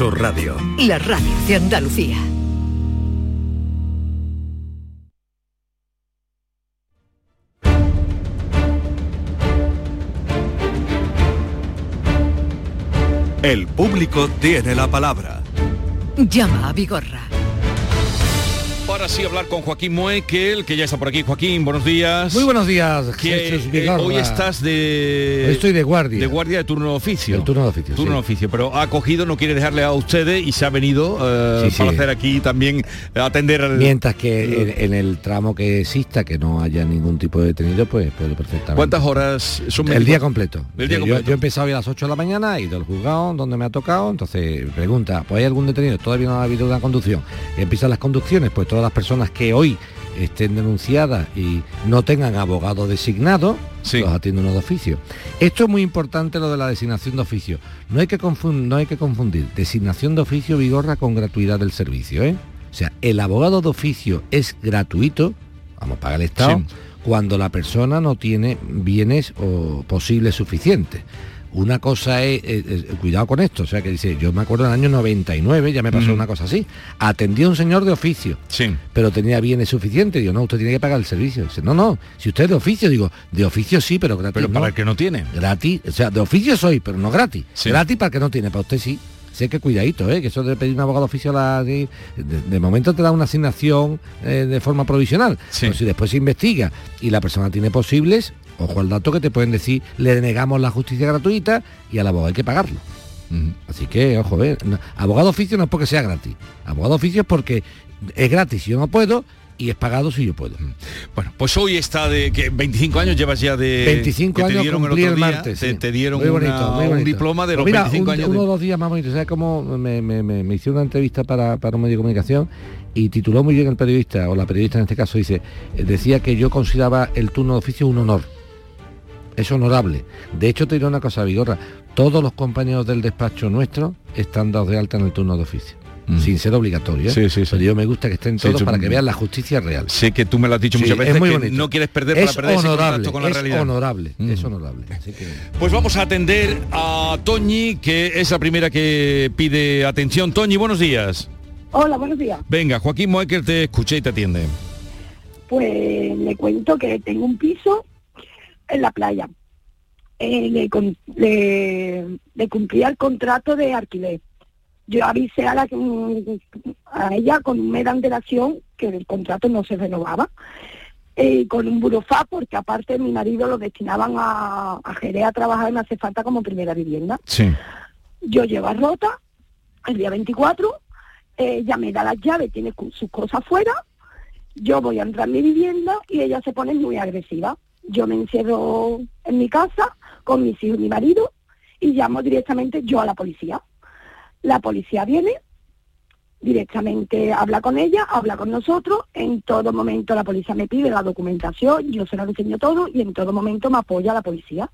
Sur Radio. La radio de Andalucía. El público tiene la palabra. Llama a Vigorra. Ahora sí hablar con Joaquín Moekel, que ya está por aquí. Joaquín, buenos días. Muy buenos días, Que, eh, hoy estás de... Hoy estoy de guardia. De guardia de turno de oficio. El turno de oficio, Turno sí. de oficio, pero ha cogido, no quiere dejarle a ustedes y se ha venido eh, Sí, sí. para hacer aquí también, eh, atender al... Mientras que en, en el tramo que exista, que no haya ningún tipo de detenido, pues puedo perfectamente. ¿Cuántas horas son? El día completo. El día Yo- completo. Yo, he empezado hoy a las 8 de la mañana, he ido al juzgado donde me ha tocado, entonces pregunta, pues hay algún detenido, todavía no ha habido una conducción. Y empiezan las conducciones, pues todas las personas que hoy estén denunciadas y no tengan abogado designado, los atiende uno de oficio. Esto es muy importante lo de la designación de oficio. No hay que confundir, no hay que confundir designación de oficio vigorra con gratuidad del servicio, ¿eh? O sea, el abogado de oficio es gratuito, vamos, paga el Estado, Sí. cuando la persona no tiene bienes o posibles suficientes. Una cosa es, eh, eh, cuidado con esto, o sea que dice, yo me acuerdo en el año 99, ya me pasó una cosa así, atendí a un señor de oficio, Sí. pero tenía bienes suficientes, digo, no, usted tiene que pagar el servicio. Dice, no, no, si usted es de oficio, digo, de oficio sí, pero gratis Pero para no. el que no tiene. Gratis, o sea, de oficio soy, pero no gratis. Sí. Gratis para el que no tiene, para usted sí. Sé que cuidadito, ¿eh? que eso de pedir un abogado de oficio a la- de, momento te da una asignación eh, de forma provisional. Pero si después se investiga y la persona tiene posibles, ojo al dato que te pueden decir, le denegamos la justicia gratuita y al abogado hay que pagarlo. Así que, ojo, eh, no- abogado oficio no es porque sea gratis. Abogado oficio es porque es gratis si yo no puedo y es pagado si yo puedo. Bueno, pues hoy está de que 25 años llevas ya de 25 que te años dieron el otro el día, martes. te, sí. te dieron Muy bonito, una- muy un diploma de los Pues mira, 25 un- años Uno o dos días más bonito. ¿Sabes cómo me, me, me- me hicieron una entrevista para, para un medio de comunicación y tituló muy bien el periodista, o la periodista en este caso, dice, eh, decía que yo consideraba el turno de oficio un honor. Es honorable. De hecho, te diré una cosa, Vigorra. Todos los compañeros del despacho nuestro están dados de alta en el turno de oficio. Sin ser obligatorio. ¿eh? Mm. Sí, sí, sí. Pero yo me gusta que estén todos sí, para que mm. vean la justicia real. Sé que tú me lo has dicho Sí, muchas veces es muy que bonito. no quieres perder es para perder ese honorable, contacto con la es realidad. honorable, Mm. es honorable. Así que... Pues vamos a atender a Toñi, que es la primera que pide atención. Toñi, buenos días. Hola, buenos días. Venga, Joaquín Moecker te escucha y te atiende. Pues le cuento que tengo un piso en la playa. Eh, le, con- le- le cumplía el contrato de alquiler. Yo avisé a, la, a ella con un de antelación que el contrato no se renovaba. Eh, con un burofá, porque aparte mi marido lo destinaban a, a Jerez a trabajar en hace falta como primera vivienda. Sí. Yo llego a Rota el día 24, ella me da las llaves, tiene sus cosas fuera, yo voy a entrar en mi vivienda y ella se pone muy agresiva. Yo me encierro en mi casa con mis hijos y mi marido y llamo directamente yo a la policía. La policía viene, directamente habla con ella, habla con nosotros, en todo momento la policía me pide la documentación, yo se la enseño todo y en todo momento me apoya la policía,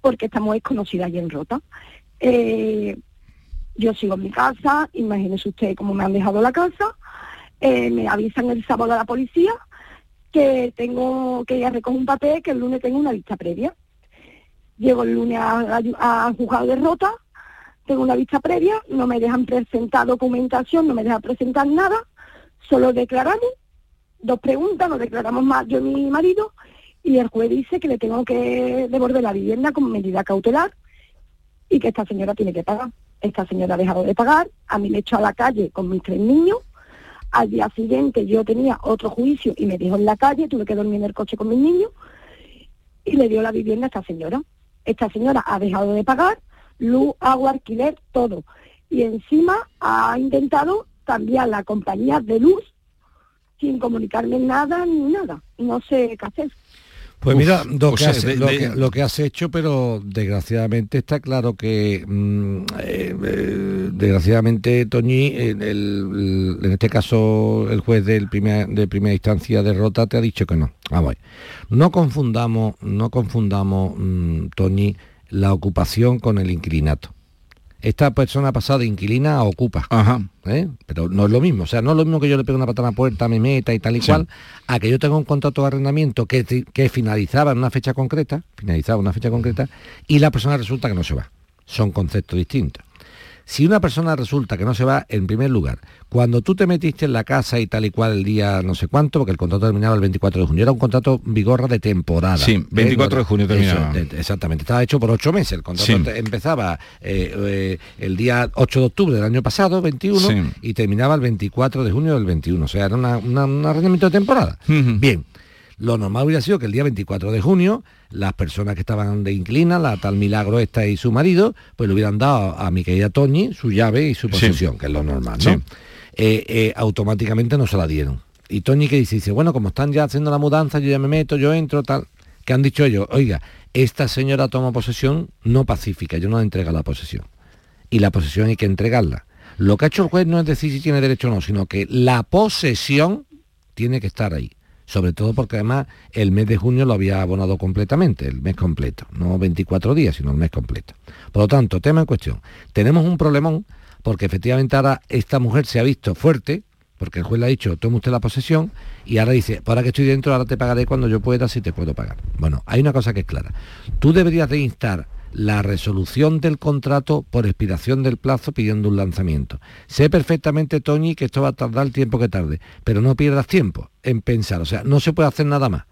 porque estamos desconocidas allí en Rota. Eh, yo sigo en mi casa, imagínese usted cómo me han dejado la casa, eh, me avisan el sábado a la policía que tengo que ir a recoger un papel, que el lunes tengo una vista previa. Llego el lunes a, a, a juzgado de Rota, tengo una vista previa, no me dejan presentar documentación, no me dejan presentar nada, solo declaramos, dos preguntas, nos declaramos más yo y mi marido, y el juez dice que le tengo que devolver la vivienda como medida cautelar y que esta señora tiene que pagar. Esta señora ha dejado de pagar, a mí me echó a la calle con mis tres niños, al día siguiente yo tenía otro juicio y me dejó en la calle, tuve que dormir en el coche con mis niños, y le dio la vivienda a esta señora. Esta señora ha dejado de pagar luz, agua, alquiler, todo. Y encima ha intentado cambiar la compañía de luz sin comunicarme nada ni nada. No sé qué hacer. Pues Uf, mira, lo, que sea, has, de- lo, de- que, lo que has hecho, pero desgraciadamente está claro que, mm, eh, eh, desgraciadamente, Toñi, en, el- en este caso el juez del primer, de primera instancia de Rota te ha dicho que no. Vamos. No confundamos, no confundamos, mm, Toñi, la ocupación con el inquilinato. Esta persona ha pasado de inquilina a ocupa. ¿eh? Pero no es lo mismo. O sea, no es lo mismo que yo le pegue una patada a la puerta, me meta y tal y Sí. cual, a que yo tenga un contrato de arrendamiento que, que finalizaba en una fecha concreta, finalizaba en una fecha concreta, y la persona resulta que no se va. Son conceptos distintos. Si una persona resulta que no se va, en primer lugar, cuando tú te metiste en la casa y tal y cual el día no sé cuánto, porque el contrato terminaba el 24 de junio, era un contrato vigorra de temporada. Sí, 24 de junio terminaba. exactamente, estaba hecho por ocho meses. El contrato empezaba eh, eh, el día 8 de octubre del año pasado, 21, y terminaba el 24 de junio del 21. O sea, era un arrendamiento de temporada. Bien. Lo normal hubiera sido que el día 24 de junio las personas que estaban de inclina, la tal Milagro esta y su marido, pues le hubieran dado a mi querida Toñi su llave y su posesión, que es lo normal, ¿no? Eh, eh, automáticamente no se la dieron. Y Toñi que dice, dice, bueno, como están ya haciendo la mudanza, yo ya me meto, yo entro, tal. Que han dicho ellos, oiga, esta señora toma posesión no pacífica, yo no entrega la posesión. Y la posesión hay que entregarla. Lo que ha hecho el juez no es decir si tiene derecho o no, sino que la posesión tiene que estar ahí sobre todo porque además el mes de junio lo había abonado completamente, el mes completo, no 24 días, sino el mes completo. Por lo tanto, tema en cuestión, tenemos un problemón porque efectivamente ahora esta mujer se ha visto fuerte, porque el juez le ha dicho, toma usted la posesión, y ahora dice, para que estoy dentro, ahora te pagaré cuando yo pueda, si te puedo pagar. Bueno, hay una cosa que es clara. Tú deberías de instar la resolución del contrato por expiración del plazo pidiendo un lanzamiento. Sé perfectamente, Toñi, que esto va a tardar el tiempo que tarde, pero no pierdas tiempo en pensar, o sea, no se puede hacer nada más.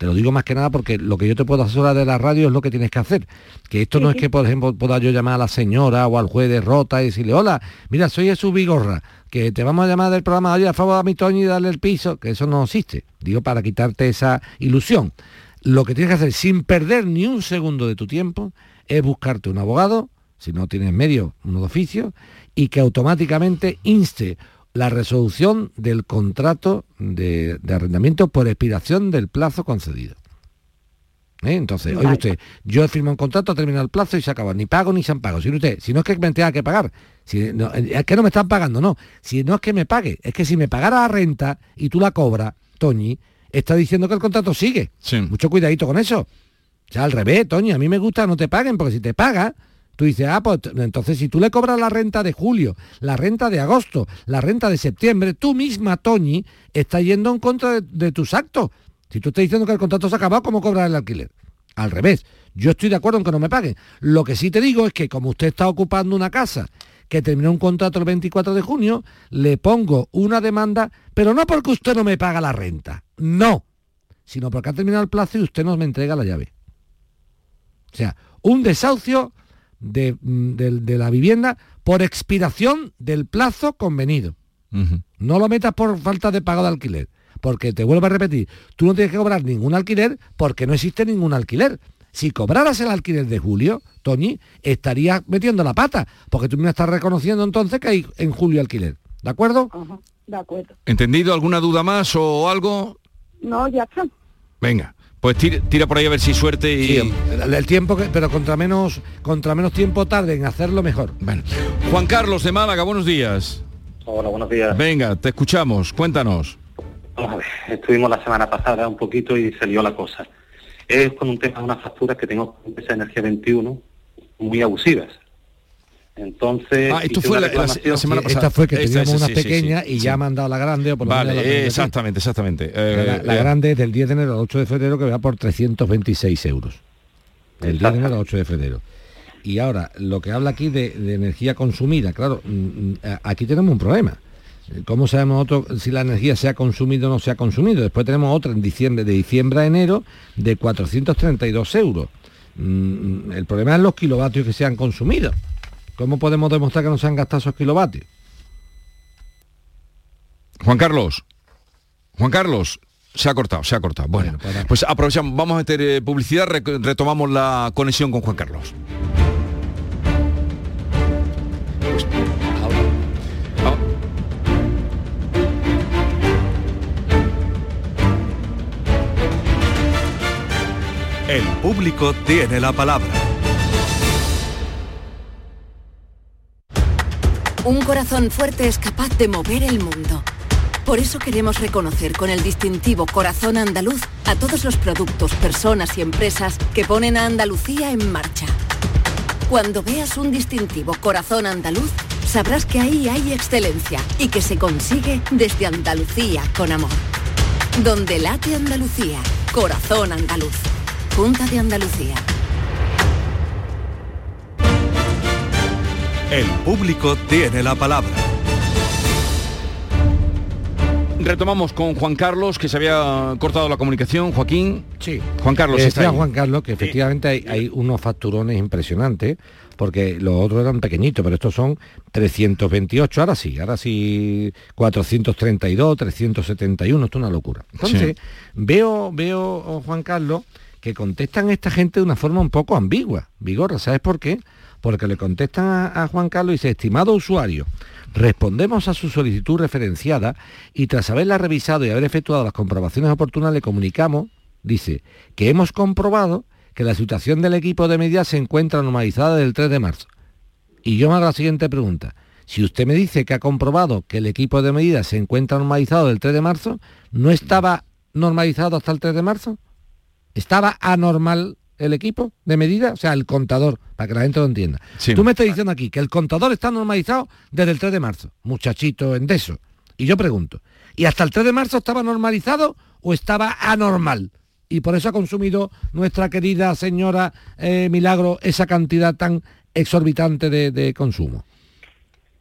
Te lo digo más que nada porque lo que yo te puedo asesorar de la radio es lo que tienes que hacer. Que esto no es que, por ejemplo, pueda yo llamar a la señora o al juez de rota y decirle, hola, mira, soy Jesús Vigorra, que te vamos a llamar del programa, oye, a favor a mi Toñi y darle el piso, que eso no existe. Digo, para quitarte esa ilusión. Lo que tienes que hacer sin perder ni un segundo de tu tiempo es buscarte un abogado, si no tienes medio, uno de oficio, y que automáticamente inste la resolución del contrato de, arrendamiento por expiración del plazo concedido. ¿Eh? Entonces, oye usted, yo he firmado un contrato, termina el plazo y se acaba. Ni pago ni se han pago. Si usted, si no es que me tenga que pagar, si no, es que no me están pagando, no. Si no es que me pague, es que si me pagara la renta y tú la cobras, Toñi, está diciendo que el contrato sigue. Mucho cuidadito con eso. O sea, al revés, Toño, a mí me gusta no te paguen, porque si te paga, tú dices, ah, pues entonces si tú le cobras la renta de julio, la renta de agosto, la renta de septiembre, tú misma, Toñi, estás yendo en contra de, tus actos. Si tú estás diciendo que el contrato se ha acabado, ¿cómo cobrar el alquiler? Al revés, yo estoy de acuerdo en que no me paguen. Lo que sí te digo es que como usted está ocupando una casa que terminó un contrato el 24 de junio, le pongo una demanda, pero no porque usted no me paga la renta, no, sino porque ha terminado el plazo y usted no me entrega la llave. O sea, un desahucio mm, de, la vivienda por expiración del plazo convenido. No lo metas por falta de pago de alquiler. Porque te vuelvo a repetir, tú no tienes que cobrar ningún alquiler porque no existe ningún alquiler. Si cobraras el alquiler de julio, Toñi, estarías metiendo la pata, porque tú me estás reconociendo entonces que hay en julio alquiler. ¿De acuerdo? de acuerdo. ¿Entendido? ¿Alguna duda más o algo? No, ya está. Venga. Pues tira, por ahí a ver si suerte y... el, tiempo, que, pero contra menos, contra menos tiempo tarde en hacerlo mejor. Bueno. Juan Carlos de Málaga, buenos días. Hola, buenos días. Venga, te escuchamos, cuéntanos. estuvimos la semana pasada un poquito y salió la cosa. Es con un tema de unas facturas que tengo con esa energía 21 muy abusivas. Entonces, ah, esto fue la, semana pasada. Esta fue que teníamos una pequeña y ya ha mandado la grande. O por vale, exactamente, exactamente. Eh, la, grande es del 10 de enero al 8 de febrero que va por 326 euros. El 10 de enero al 8 de febrero. Y ahora, lo que habla aquí de, energía consumida, claro, mm, mm, aquí tenemos un problema. ¿Cómo sabemos otro, si la energía se ha consumido o no se ha consumido? Después tenemos otra en diciembre, de diciembre a enero, de 432 euros. Mm, el problema es los kilovatios que se han consumido. ¿Cómo podemos demostrar que no se han gastado esos kilovatios? Juan Carlos. Juan Carlos, se ha cortado, se ha cortado. Bueno, pues aprovechamos, vamos a meter eh, publicidad, retomamos la conexión con Juan Carlos. El público tiene la palabra. Un corazón fuerte es capaz de mover el mundo. Por eso queremos reconocer con el distintivo Corazón Andaluz a todos los productos, personas y empresas que ponen a Andalucía en marcha. Cuando veas un distintivo Corazón Andaluz, sabrás que ahí hay excelencia y que se consigue desde Andalucía con amor. Donde late Andalucía, Corazón Andaluz. Junta de Andalucía. El público tiene la palabra. Retomamos con Juan Carlos, que se había cortado la comunicación. Joaquín. Sí. Juan Carlos. Eh, está decía ahí. Juan Carlos que efectivamente hay, hay unos facturones impresionantes, porque los otros eran pequeñitos, pero estos son 328, ahora sí, ahora sí 432, 371, esto es una locura. Entonces, veo, veo, oh, Juan Carlos, que contestan esta gente de una forma un poco ambigua. Vigorra, ¿sabes por qué? Porque le contestan a, Juan Carlos y dice, estimado usuario, respondemos a su solicitud referenciada y tras haberla revisado y haber efectuado las comprobaciones oportunas le comunicamos, dice, que hemos comprobado que la situación del equipo de medida se encuentra normalizada desde el 3 de marzo. Y yo me hago la siguiente pregunta. Si usted me dice que ha comprobado que el equipo de medida se encuentra normalizado del 3 de marzo, ¿no estaba normalizado hasta el 3 de marzo? ¿Estaba anormal el equipo de medida? O sea, el contador, para que la gente lo entienda. Sí. Tú me estás diciendo aquí que el contador está normalizado desde el 3 de marzo, muchachito endeso. Y yo pregunto, ¿y hasta el 3 de marzo estaba normalizado o estaba anormal? Y por eso ha consumido nuestra querida señora eh, Milagro esa cantidad tan exorbitante de, de consumo.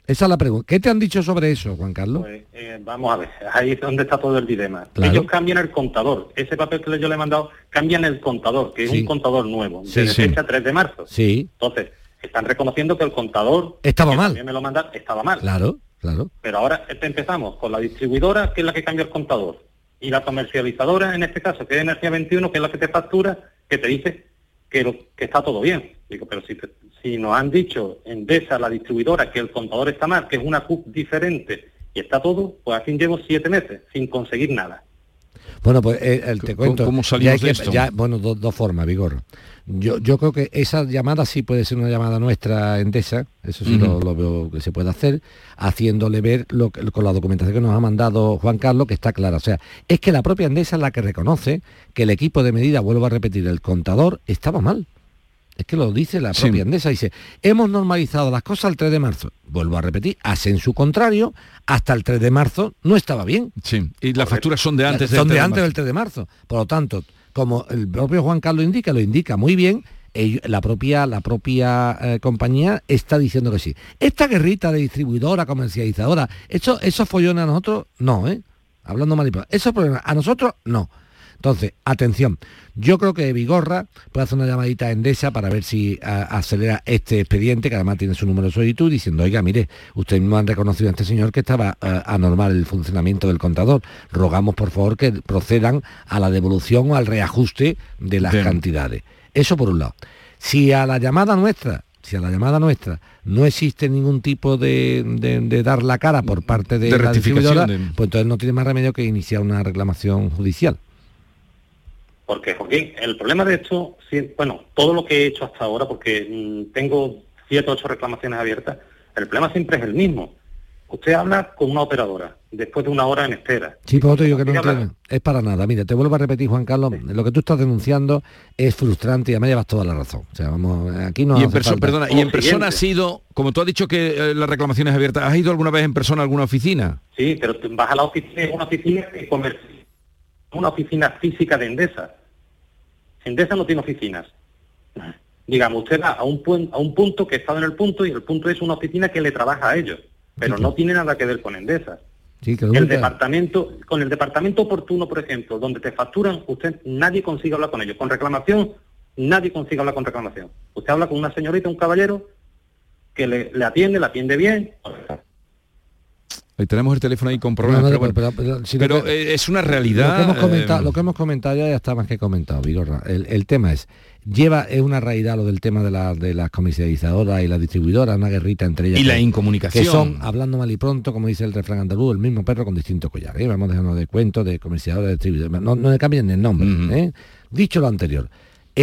Esa es la pregunta. ¿Qué te han dicho sobre eso, Juan Carlos? Pues, eh, vamos a ver, ahí es donde está todo el dilema. Claro. Ellos cambian el contador. Ese papel que yo le he mandado, cambian el contador, que es un contador nuevo, Sí, desde sí. fecha 3 de marzo. Sí, Entonces, están reconociendo que el contador... Estaba que mal. también me lo mandan, estaba mal. claro, claro. Pero ahora este, empezamos con la distribuidora, que es la que cambia el contador, y la comercializadora, en este caso, que es Energía 21, que es la que te factura, que te dice que, lo- que está todo bien. Digo, pero si, te- si nos han dicho Endesa, la distribuidora, que el contador está mal, que es una CUP diferente, y está todo, pues aquí llevo siete meses sin conseguir nada. Bueno, pues eh, el- te ¿Cómo- cuento. cómo ya salimos de esto? ya, bueno, do- dos formas, Vigor. Yo, yo creo que esa llamada sí puede ser una llamada nuestra endesa, eso sí lo, veo que se puede hacer, haciéndole ver lo que- con la documentación que nos ha mandado Juan Carlos, que está clara. O sea, es que la propia endesa es la que reconoce que el equipo de medida, vuelvo a repetir, el contador estaba mal. Es que lo dice la Sí. propia Endesa, dice, hemos normalizado las cosas el 3 de marzo. Vuelvo a repetir, hacen su contrario, hasta el 3 de marzo no estaba bien. Sí. Y las facturas son de antes Son del de 3 antes marzo. del 3 de marzo. Por lo tanto, como el propio Juan Carlos indica, lo indica muy bien, la propia, la propia eh, compañía está diciendo que sí. Esta guerrita de distribuidora, comercializadora, eso, esos follones a nosotros, no, ¿eh? Hablando mal y. Esos problemas a nosotros, no. Entonces, atención, yo creo que Vigorra puede hacer una llamadita a Endesa para ver si a- acelera este expediente, que además tiene su número de solicitud, diciendo, oiga, mire, ustedes mismo han reconocido a este señor que estaba eh, anormal el funcionamiento del contador. Rogamos, por favor, que procedan a la devolución o al reajuste de las Bien. cantidades. Eso por un lado. Si a la llamada nuestra si a la llamada nuestra no existe ningún tipo de, de- de dar la cara por parte de, De la distribuidora, pues entonces no tiene más remedio que iniciar una reclamación judicial. Porque, Joaquín, el problema de esto, bueno, todo lo que he hecho hasta ahora, porque mm, tengo siete o ocho reclamaciones abiertas, el problema siempre es el mismo. Usted habla con una operadora, después de una hora en espera. Sí, por otro digo que no entiendo. Es para nada. Mira, te vuelvo a repetir, Juan Carlos, lo que tú estás denunciando es frustrante y además llevas toda la razón. O sea, vamos, aquí no y en falta- perdona, y Como en persona siguiente. has ido, como tú has dicho que eh, la reclamación es abierta, ¿has ido alguna vez en persona a alguna oficina? Sí, pero vas a la oficina, es una oficina de comercio, una oficina física de Endesa. Endesa no tiene oficinas. Digamos, usted va a un, puen- a un punto que está en el punto y el punto es una oficina que le trabaja a ellos, pero Sí, no tiene nada que ver con Endesa. Sí, que lo El departamento, con el departamento oportuno, por ejemplo, donde te facturan, usted nadie consigue hablar con ellos. Con reclamación, nadie consigue hablar con reclamación. Usted habla con una señorita, un caballero, que le, le atiende, le atiende bien. Ahí tenemos el teléfono ahí con problemas. no, pero pero- bueno. pero- pero si Pero, lo que- eh, es una Lo que, realidad. hemos comentado, eh, lo que hemos comentado ya, está más que comentado, Vigorra. El, el tema es, lleva, es una realidad lo del tema de, la- de las comercializadoras y las distribuidoras, una guerrita entre ellas. Y la incomunicación. Que son, hablando mal y pronto, como dice el refrán andaluz, el mismo perro con distinto collar. ¿eh? Vamos a dejarnos de cuentos de comerciadores, de distribuidores. No, no le cambien el nombre. ¿eh? Dicho lo anterior,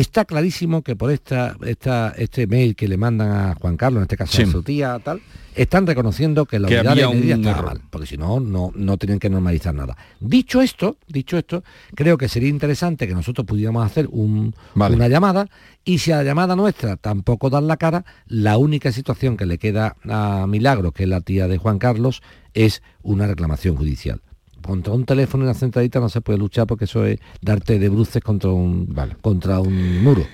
está clarísimo que por esta, esta, este mail que le mandan a Juan Carlos, en este caso Sí. a su tía, tal, están reconociendo que la Que unidad de medida estaba error. mal porque si no, no, no tienen que normalizar nada. Dicho esto, dicho esto, creo que sería interesante que nosotros pudiéramos hacer un- Vale. una llamada y si a la llamada nuestra tampoco dan la cara, la única situación que le queda a Milagro, que es la tía de Juan Carlos, es una reclamación judicial. Contra un teléfono y una centralita no se puede luchar porque eso es darte de bruces contra un, Vale. contra un muro.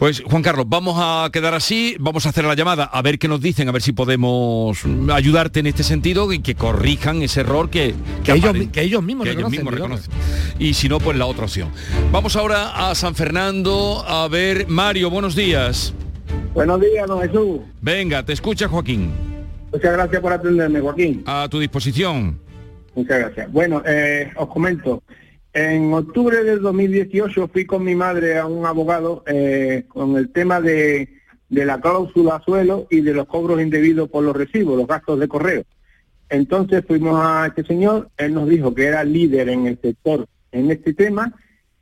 Pues Juan Carlos, vamos a quedar así, vamos a hacer la llamada, a ver qué nos dicen, a ver si podemos ayudarte en este sentido y que corrijan ese error que, que, ellos, que ellos, mismos, que ellos mismos reconocen. Y si no, pues la otra opción. Vamos ahora a San Fernando, a ver, Mario, buenos días. Buenos días, don Jesús. Venga, te escucha Joaquín. Muchas gracias por atenderme, Joaquín. A tu disposición. Muchas gracias. Bueno, eh, os comento. En octubre del 2018 fui con mi madre a un abogado eh, con el tema de, de la cláusula suelo y de los cobros indebidos por los recibos, los gastos de correo. Entonces fuimos a este señor, él nos dijo que era líder en el sector en este tema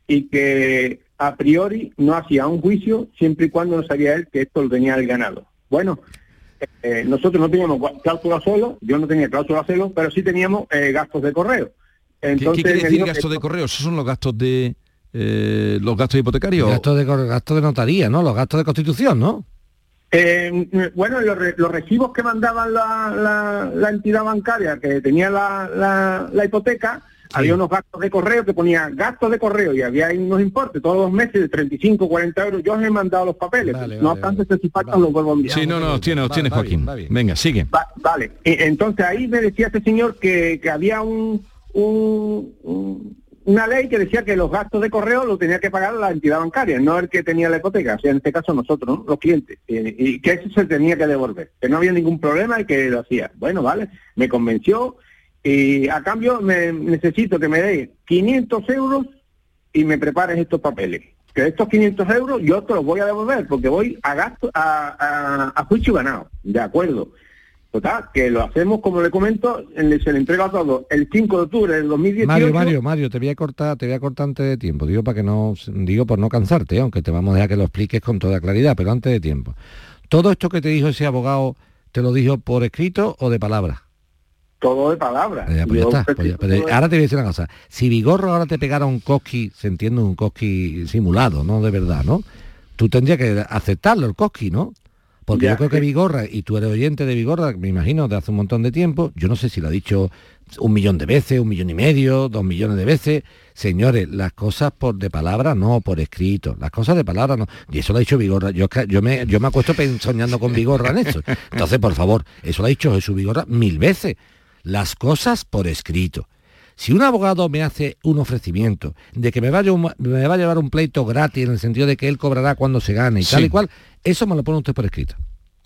y que a priori no hacía un juicio siempre y cuando no sabía él que esto lo tenía el ganado. Bueno, eh, nosotros no teníamos cláusula suelo, yo no tenía cláusula suelo, pero sí teníamos eh, gastos de correo. Entonces, ¿Qué, quiere decir gastos de correo? ¿Esos son los gastos de eh, los gastos hipotecarios? Gastos de, gastos de notaría, ¿no? Los gastos de constitución, ¿no? bueno, los, recibos que mandaban la, la, entidad bancaria que tenía la, la hipoteca, había unos gastos de correo que ponía gastos de correo y había unos importes todos los meses de 35, 40 euros. Yo os he mandado los papeles. no obstante, si faltan los vuelvo a enviar. Sí, no, no, tiene, tiene Joaquín. Venga, sigue. vale. entonces ahí me decía este señor que, que había un, un, una ley que decía que los gastos de correo lo tenía que pagar la entidad bancaria, no el que tenía la hipoteca, o sea, en este caso nosotros, los clientes, y, que eso se tenía que devolver, que no había ningún problema y que lo hacía. Bueno, vale, me convenció, y a cambio me necesito que me dé 500 euros y me prepares estos papeles. Que estos 500 euros yo te los voy a devolver porque voy a gasto a, a, juicio ganado. De acuerdo. Total, que lo hacemos, como le comento, se le entrega a todos el 5 de octubre del 2018. Mario, Mario, Mario, te voy a cortar, te voy a cortar antes de tiempo. Digo para que no, digo por no cansarte, aunque te vamos a dejar que lo expliques con toda claridad, pero antes de tiempo. Todo esto que te dijo ese abogado, ¿te lo dijo por escrito o de palabra? Todo de palabras. Pues pues ahora te voy a decir una cosa. Si Vigorro ahora te pegara un cosqui, se entiende un cosqui simulado, no de verdad, ¿no? Tú tendrías que aceptarlo, el cosqui, ¿no? Porque yo creo que Vigorra, y tú eres oyente de Vigorra, me imagino, de hace un montón de tiempo, yo no sé si lo ha dicho un millón de veces, un millón y medio, dos millones de veces. Señores, las cosas por de palabra no, por escrito. Las cosas de palabra no. Y eso lo ha dicho Vigorra. Yo, yo, me, yo me acuesto soñando con Vigorra en eso. Entonces, por favor, eso lo ha dicho Jesús Vigorra mil veces las cosas por escrito. Si un abogado me hace un ofrecimiento de que me va, a, me va a llevar un pleito gratis en el sentido de que él cobrará cuando se gane y tal y cual, eso me lo pone usted por escrito.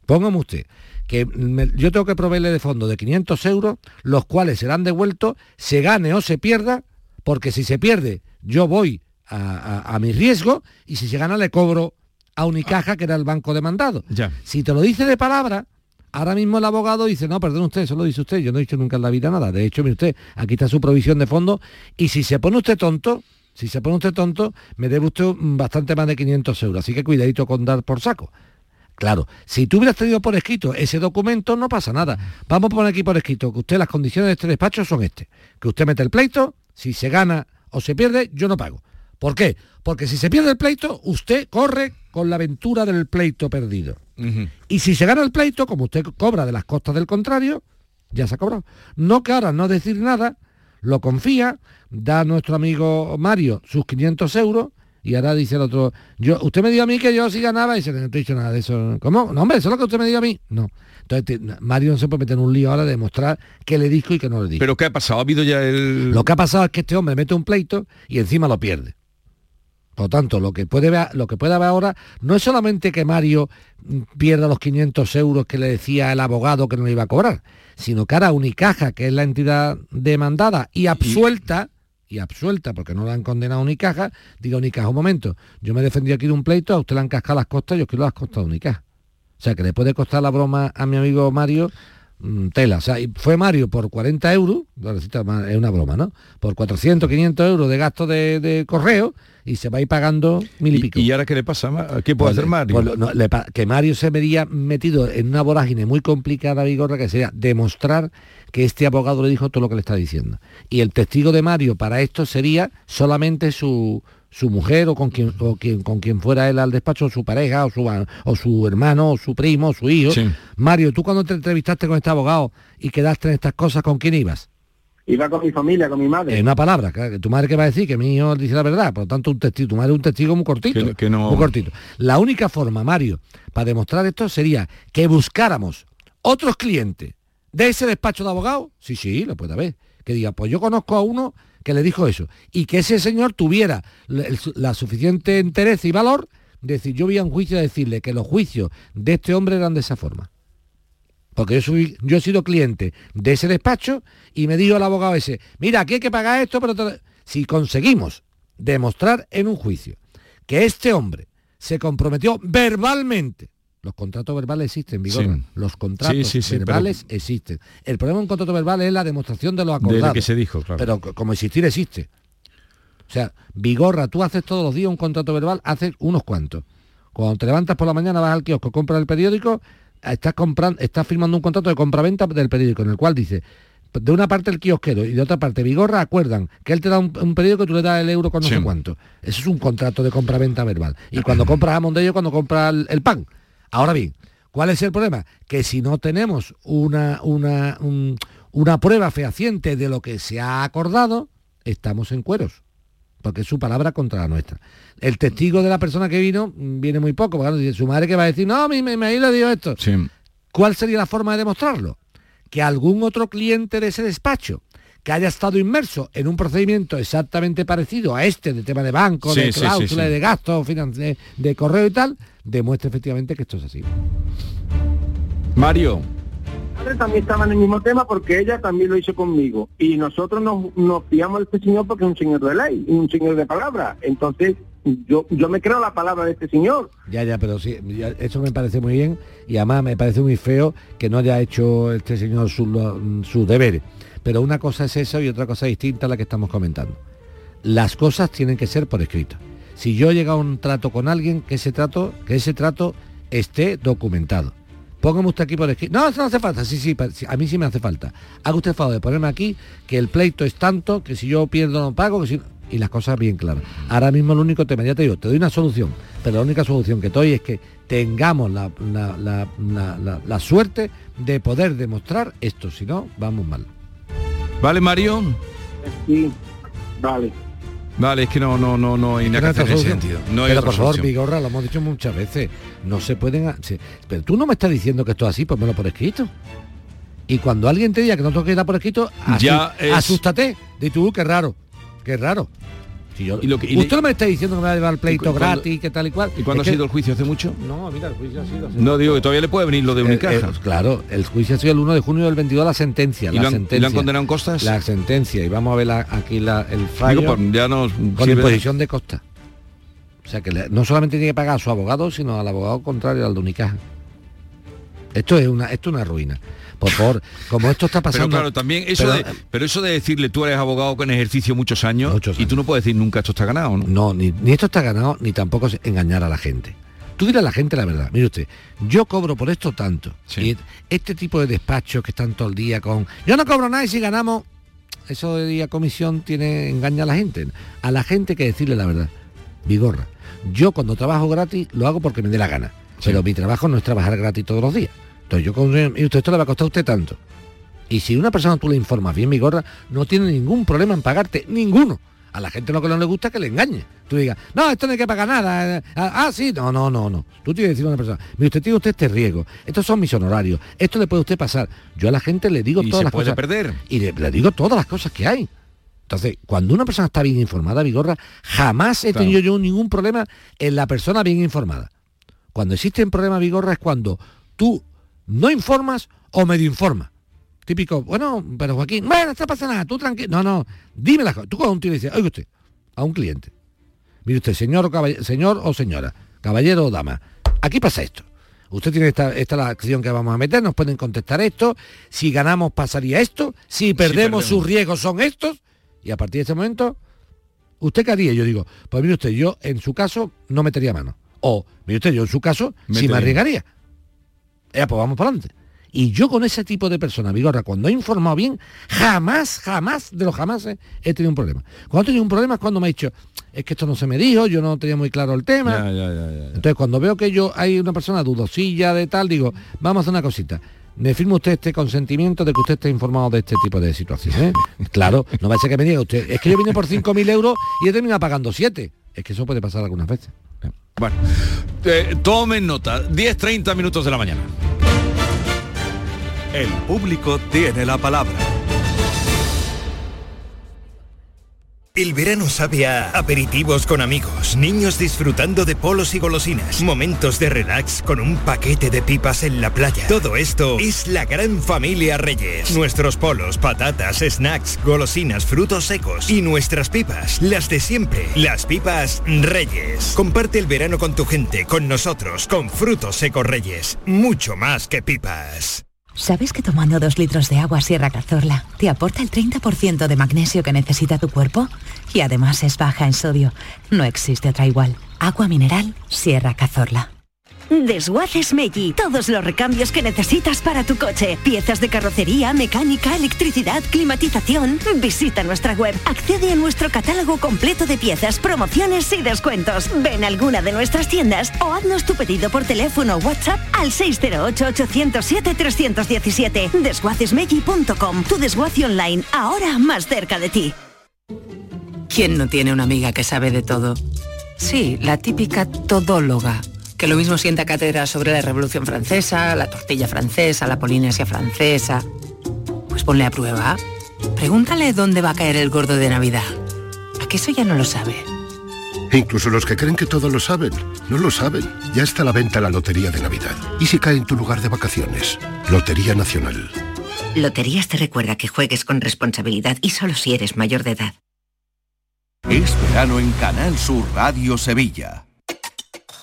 Póngame usted que yo tengo que proveerle de fondo de 500 euros, los cuales serán devueltos, se gane o se pierda, porque si se pierde yo voy a, mi riesgo y si se gana le cobro a Unicaja, que era el banco demandado. Ya. Si te lo dice de palabra, Ahora mismo el abogado dice, no, perdón usted, eso lo dice usted, yo no he dicho nunca en la vida nada. De hecho, mire usted, aquí está su provisión de fondo y si se pone usted tonto, si se pone usted tonto, me debe usted bastante más de 500 euros. Así que cuidadito con dar por saco. Claro, si tú hubieras tenido por escrito ese documento, no pasa nada. Vamos a poner aquí por escrito que usted, las condiciones de este despacho son este. Que usted mete el pleito, si se gana o se pierde, yo no pago. ¿Por qué? Porque si se pierde el pleito, usted corre con la aventura del pleito perdido. Y si se gana el pleito, como usted cobra de las costas del contrario, ya se ha cobrado. No que ahora no decir nada, lo confía, da a nuestro amigo Mario sus 500 euros y ahora dice el otro, yo, usted me dio a mí que yo sí ganaba y se no he dicho nada de eso. ¿Cómo? No, hombre, eso es lo que usted me dio a mí. No. Entonces Mario no se puede meter en un lío ahora de demostrar que le dijo y que no le dijo. ¿Pero qué ha pasado? ¿Ha habido ya el...? Lo que ha pasado es que este hombre mete un pleito y encima lo pierde. Por lo tanto, lo que puede ver, lo que puede haber ahora no es solamente que Mario pierda los 500 euros que le decía el abogado que no le iba a cobrar, sino que ahora Unicaja, que es la entidad demandada y absuelta, y absuelta porque no la han condenado a Unicaja, diga Unicaja, un momento, yo me defendí aquí de un pleito, a usted le han cascado las costas, yo quiero las costas de Unicaja. O sea, que le puede costar la broma a mi amigo Mario tela. O sea, fue Mario por 40 euros, es una broma, ¿no? Por 400, 500 euros de gasto de correo y se va a ir pagando mil y, pico. ¿Y ahora qué le pasa? ¿Qué puede pues hacer Mario? Pues que Mario se vería metido en una vorágine muy complicada, Vigorra, que sería demostrar que este abogado le dijo todo lo que le está diciendo. Y el testigo de Mario para esto sería solamente su, su mujer o con quien, o quien, con quien fuera él al despacho, su pareja, o su, o su hermano, o su primo, o su hijo. Mario, tú cuando te entrevistaste con este abogado y quedaste en estas cosas, ¿con quién ibas? Iba con mi familia, con mi madre. En una palabra, que tu madre que va a decir que mi hijo dice la verdad, por lo tanto un testigo, tu madre es un testigo muy cortito, Que- que no- muy cortito. La única forma, Mario, para demostrar esto sería que buscáramos otros clientes de ese despacho de abogados, sí, sí, lo puede haber, que diga, pues yo conozco a uno que le dijo eso, y que ese señor tuviera la, suficiente interés y valor de decir, yo voy a un juicio a decirle que los juicios de este hombre eran de esa forma. Porque yo, soy, yo he sido cliente de ese despacho y me dijo el abogado ese, mira, aquí hay que pagar esto, pero si conseguimos demostrar en un juicio que este hombre se comprometió verbalmente, los contratos verbales existen, Vigor, Sí. los contratos Sí, sí, sí, pero- verbales existen. El problema de un contrato verbal es la demostración de lo De acordado. lo que se dijo, claro. Pero como existir existe. O sea, Vigorra, tú haces todos los días un contrato verbal, haces unos cuantos. Cuando te levantas por la mañana, vas al kiosco, compras el periódico, estás comprando, estás firmando un contrato de compraventa del periódico, en el cual dice, de una parte el kiosquero y de otra parte Vigorra acuerdan que él te da un, un periódico y tú le das el euro con no Sí. sé cuánto. Eso es un contrato de compraventa verbal. Y cuando compras jamón de ellos, cuando compras el, el pan. Ahora bien, ¿cuál es el problema? Que si no tenemos una, una, un- una prueba fehaciente de lo que se ha acordado, estamos en cueros porque es su palabra contra la nuestra. El testigo de la persona que vino viene muy poco, porque su madre que va a decir, no, mi, mi, mi le dio esto. Sí. ¿Cuál sería la forma de demostrarlo? Que algún otro cliente de ese despacho que haya estado inmerso en un procedimiento exactamente parecido a este de tema de banco, Sí, de cláusula, sí, de gastos, de correo y tal, demuestre efectivamente que esto es así. Mario, también estaba en el mismo tema porque ella también lo hizo conmigo. Y nosotros nos, nos fiamos de este señor porque es un señor de ley, un señor de palabra. Entonces, yo, yo me creo la palabra de este señor. Ya, ya, pero sí, ya, eso me parece muy bien y además me parece muy feo que no haya hecho este señor sus lo- sus deberes. Pero una cosa es eso y otra cosa distinta a la que estamos comentando. Las cosas tienen que ser por escrito. Si yo he llegado a un trato con alguien, que ese trato, que ese trato esté documentado. Póngame usted aquí por escrito. No, eso no hace falta. Sí, sí, a mí sí me hace falta. Haga usted el favor de ponerme aquí que el pleito es tanto, que si yo pierdo no pago, que si... Y las cosas bien claras. Ahora mismo el único tema, ya te digo, te doy una solución, pero la única solución que te doy es que tengamos la, la- la- la- la- la suerte de poder demostrar esto, si no, vamos mal. ¿vale Mario? Sí, vale. Vale, es que no, no, no, no hay nada que hacer en ese sentido. No hay pero por favor. Vigorra, lo hemos dicho muchas veces, no se pueden... se- Pero tú no me estás diciendo que esto es así, pues lo por escrito. Y cuando alguien te diga que no tengo que ir por escrito, asu- Ya es- asústate. Di tú, qué raro, qué raro. Si yo- Y lo que- y Usted le- no me está diciendo que me va a llevar el pleito ¿Y gratis, que tal y cual. ¿Y cuándo Es ha que- sido el juicio? ¿Hace mucho? No, mira, el juicio ha sido... hace- No, digo que todavía le puede venir lo de Eh, Unicaja. eh, claro, el juicio ha sido el 1 de junio del 22, la sentencia. ¿Y la lo han- y sentencia. lo han condenado en costas? La sentencia. Y vamos a ver la- aquí la- el fallo. Digo, ya nos con imposición de costa. O sea que le- no solamente tiene que pagar a su abogado, sino al abogado contrario, al de Unicaja. Esto es una, esto es una ruina. Por favor, como esto está Pero pasando. claro, también eso pero- de, pero eso de decirle tú eres abogado con ejercicio muchos años, Muchos y tú no puedes decir nunca esto está ganado, ¿no? No, ni, ni esto está ganado, ni tampoco es engañar a la gente. Tú dile a la gente la verdad. Mire usted, yo cobro por esto tanto. Sí. Y este tipo de despachos que están todo el día con. Yo no cobro nada y si ganamos. Eso de día comisión tiene engaña a la gente. A la gente que decirle la verdad. Vigorra. Yo cuando trabajo gratis lo hago porque me dé la gana. Pero mi trabajo no es trabajar gratis todos los días. Entonces yo con y usted esto le va a costar a usted tanto. Y si una persona tú le informas bien, Vigorra, no tiene ningún problema en pagarte, ninguno. A la gente lo que no le gusta es que le engañe. Tú digas, no, esto no hay que pagar nada. eh, Ah, ah, sí, no, no, no, no. Tú tienes que decir a una persona, mire, usted tiene usted este riesgo, estos son mis honorarios, esto le puede usted pasar. Yo a la gente le digo Y todas se las puede cosas. perder. Y le, le digo todas las cosas que hay. Entonces, cuando una persona está bien informada, Vigorra, jamás he Claro. tenido yo ningún problema en la persona bien informada. Cuando existen problemas, Vigorra, es cuando tú no informas o medio informas. Típico, bueno, pero Joaquín, bueno, no pasa nada, tú tranquilo. No, no, dime las cosas. Tú con un tío le dices, oiga usted, a un cliente. Mire usted, señor o, señor o señora, caballero o dama, aquí pasa esto. Usted tiene esta, esta es la acción que vamos a meter, nos pueden contestar esto, si ganamos pasaría esto, si perdemos, perdemos. sus riesgos son estos, y a partir de ese momento, ¿usted qué haría? Yo digo, pues mire usted, yo en su caso no metería mano. O, mire usted, yo en su caso sí me arriesgaría. Ya, pues vamos para adelante. Y yo con ese tipo de personas, Vigorra, cuando he informado bien, jamás, jamás, de los jamás he tenido un problema. Cuando he tenido un problema es cuando me ha dicho, es que esto no se me dijo, yo no tenía muy claro el tema. Ya, ya, ya, ya, ya. Entonces cuando veo que yo hay una persona dudosilla de tal, digo, vamos a hacer una cosita. me firma usted este consentimiento de que usted esté informado de este tipo de situaciones. claro, no va a ser que me diga usted, es que yo vine por 5.000 euros y he terminado pagando 7. Es que eso puede pasar algunas veces. Bueno, eh, tomen nota, 10-30 minutos de la mañana. El público tiene la palabra. El verano sabe a aperitivos con amigos, niños disfrutando de polos y golosinas, momentos de relax con un paquete de pipas en la playa. Todo esto es la gran familia Reyes. Nuestros polos, patatas, snacks, golosinas, frutos secos y nuestras pipas, las de siempre. Las pipas Reyes. Comparte el verano con tu gente, con nosotros, con frutos secos Reyes. Mucho más que pipas. ¿Sabes que tomando dos litros de agua Sierra Cazorla te aporta el 30% de magnesio que necesita tu cuerpo? Y además es baja en sodio. No existe otra igual. Agua mineral Sierra Cazorla. Desguaces Meggi. Todos los recambios que necesitas para tu coche. Piezas de carrocería, mecánica, electricidad, climatización. Visita nuestra web. Accede a nuestro catálogo completo de piezas, promociones y descuentos. Ven a alguna de nuestras tiendas o haznos tu pedido por teléfono o WhatsApp al 608-807-317. Desguacesmeggi.com. Tu desguace online, ahora más cerca de ti. ¿Quién no tiene una amiga que sabe de todo? Sí, la típica todóloga que lo mismo sienta cátedra sobre la Revolución Francesa, la tortilla francesa, la Polinesia francesa. Pues ponle a prueba. Pregúntale dónde va a caer el gordo de Navidad. ¿A qué eso ya no lo sabe? Incluso los que creen que todo lo saben, no lo saben. Ya está a la venta la Lotería de Navidad. ¿Y si cae en tu lugar de vacaciones? Lotería Nacional. Loterías te recuerda que juegues con responsabilidad y solo si eres mayor de edad. Es verano en Canal Sur Radio Sevilla.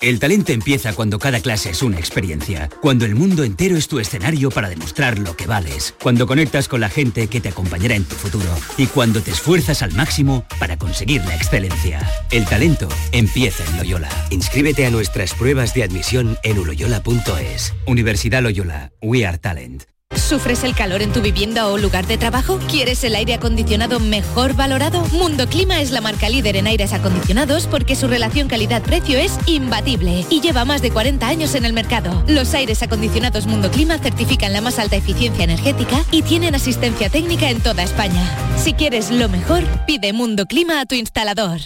El talento empieza cuando cada clase es una experiencia, cuando el mundo entero es tu escenario para demostrar lo que vales, cuando conectas con la gente que te acompañará en tu futuro y cuando te esfuerzas al máximo para conseguir la excelencia. El talento empieza en Loyola. Inscríbete a nuestras pruebas de admisión en uloyola.es. Universidad Loyola, We Are Talent. ¿Sufres el calor en tu vivienda o lugar de trabajo? ¿Quieres el aire acondicionado mejor valorado? Mundo Clima es la marca líder en aires acondicionados porque su relación calidad-precio es imbatible y lleva más de 40 años en el mercado. Los aires acondicionados Mundo Clima certifican la más alta eficiencia energética y tienen asistencia técnica en toda España. Si quieres lo mejor, pide Mundo Clima a tu instalador.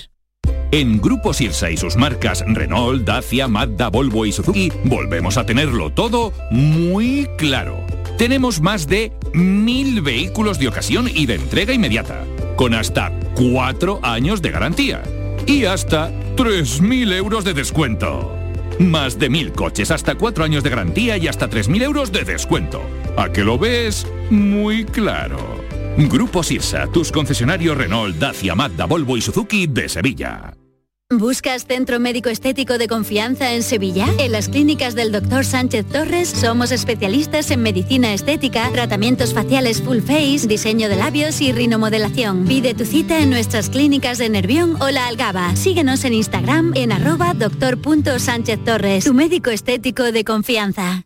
En Grupo Sirsa y sus marcas Renault, Dacia, Mazda, Volvo y Suzuki volvemos a tenerlo todo muy claro. Tenemos más de mil vehículos de ocasión y de entrega inmediata, con hasta cuatro años de garantía y hasta 3.000 euros de descuento. Más de mil coches, hasta cuatro años de garantía y hasta 3.000 euros de descuento. ¿A que lo ves? Muy claro. Grupo Sirsa, tus concesionarios Renault, Dacia, Mazda, Volvo y Suzuki de Sevilla. ¿Buscas centro médico estético de confianza en Sevilla? En las clínicas del Dr. Sánchez Torres somos especialistas en medicina estética, tratamientos faciales full face, diseño de labios y rinomodelación. Pide tu cita en nuestras clínicas de Nervión o La Algaba. Síguenos en Instagram en arroba doctor.sánchez Torres, tu médico estético de confianza.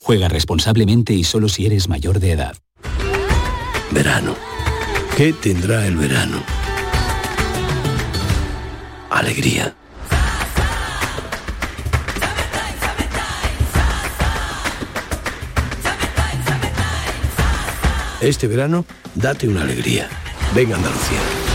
Juega responsablemente y solo si eres mayor de edad. Verano. ¿Qué tendrá el verano? Alegría. Este verano, date una alegría. Venga Andalucía.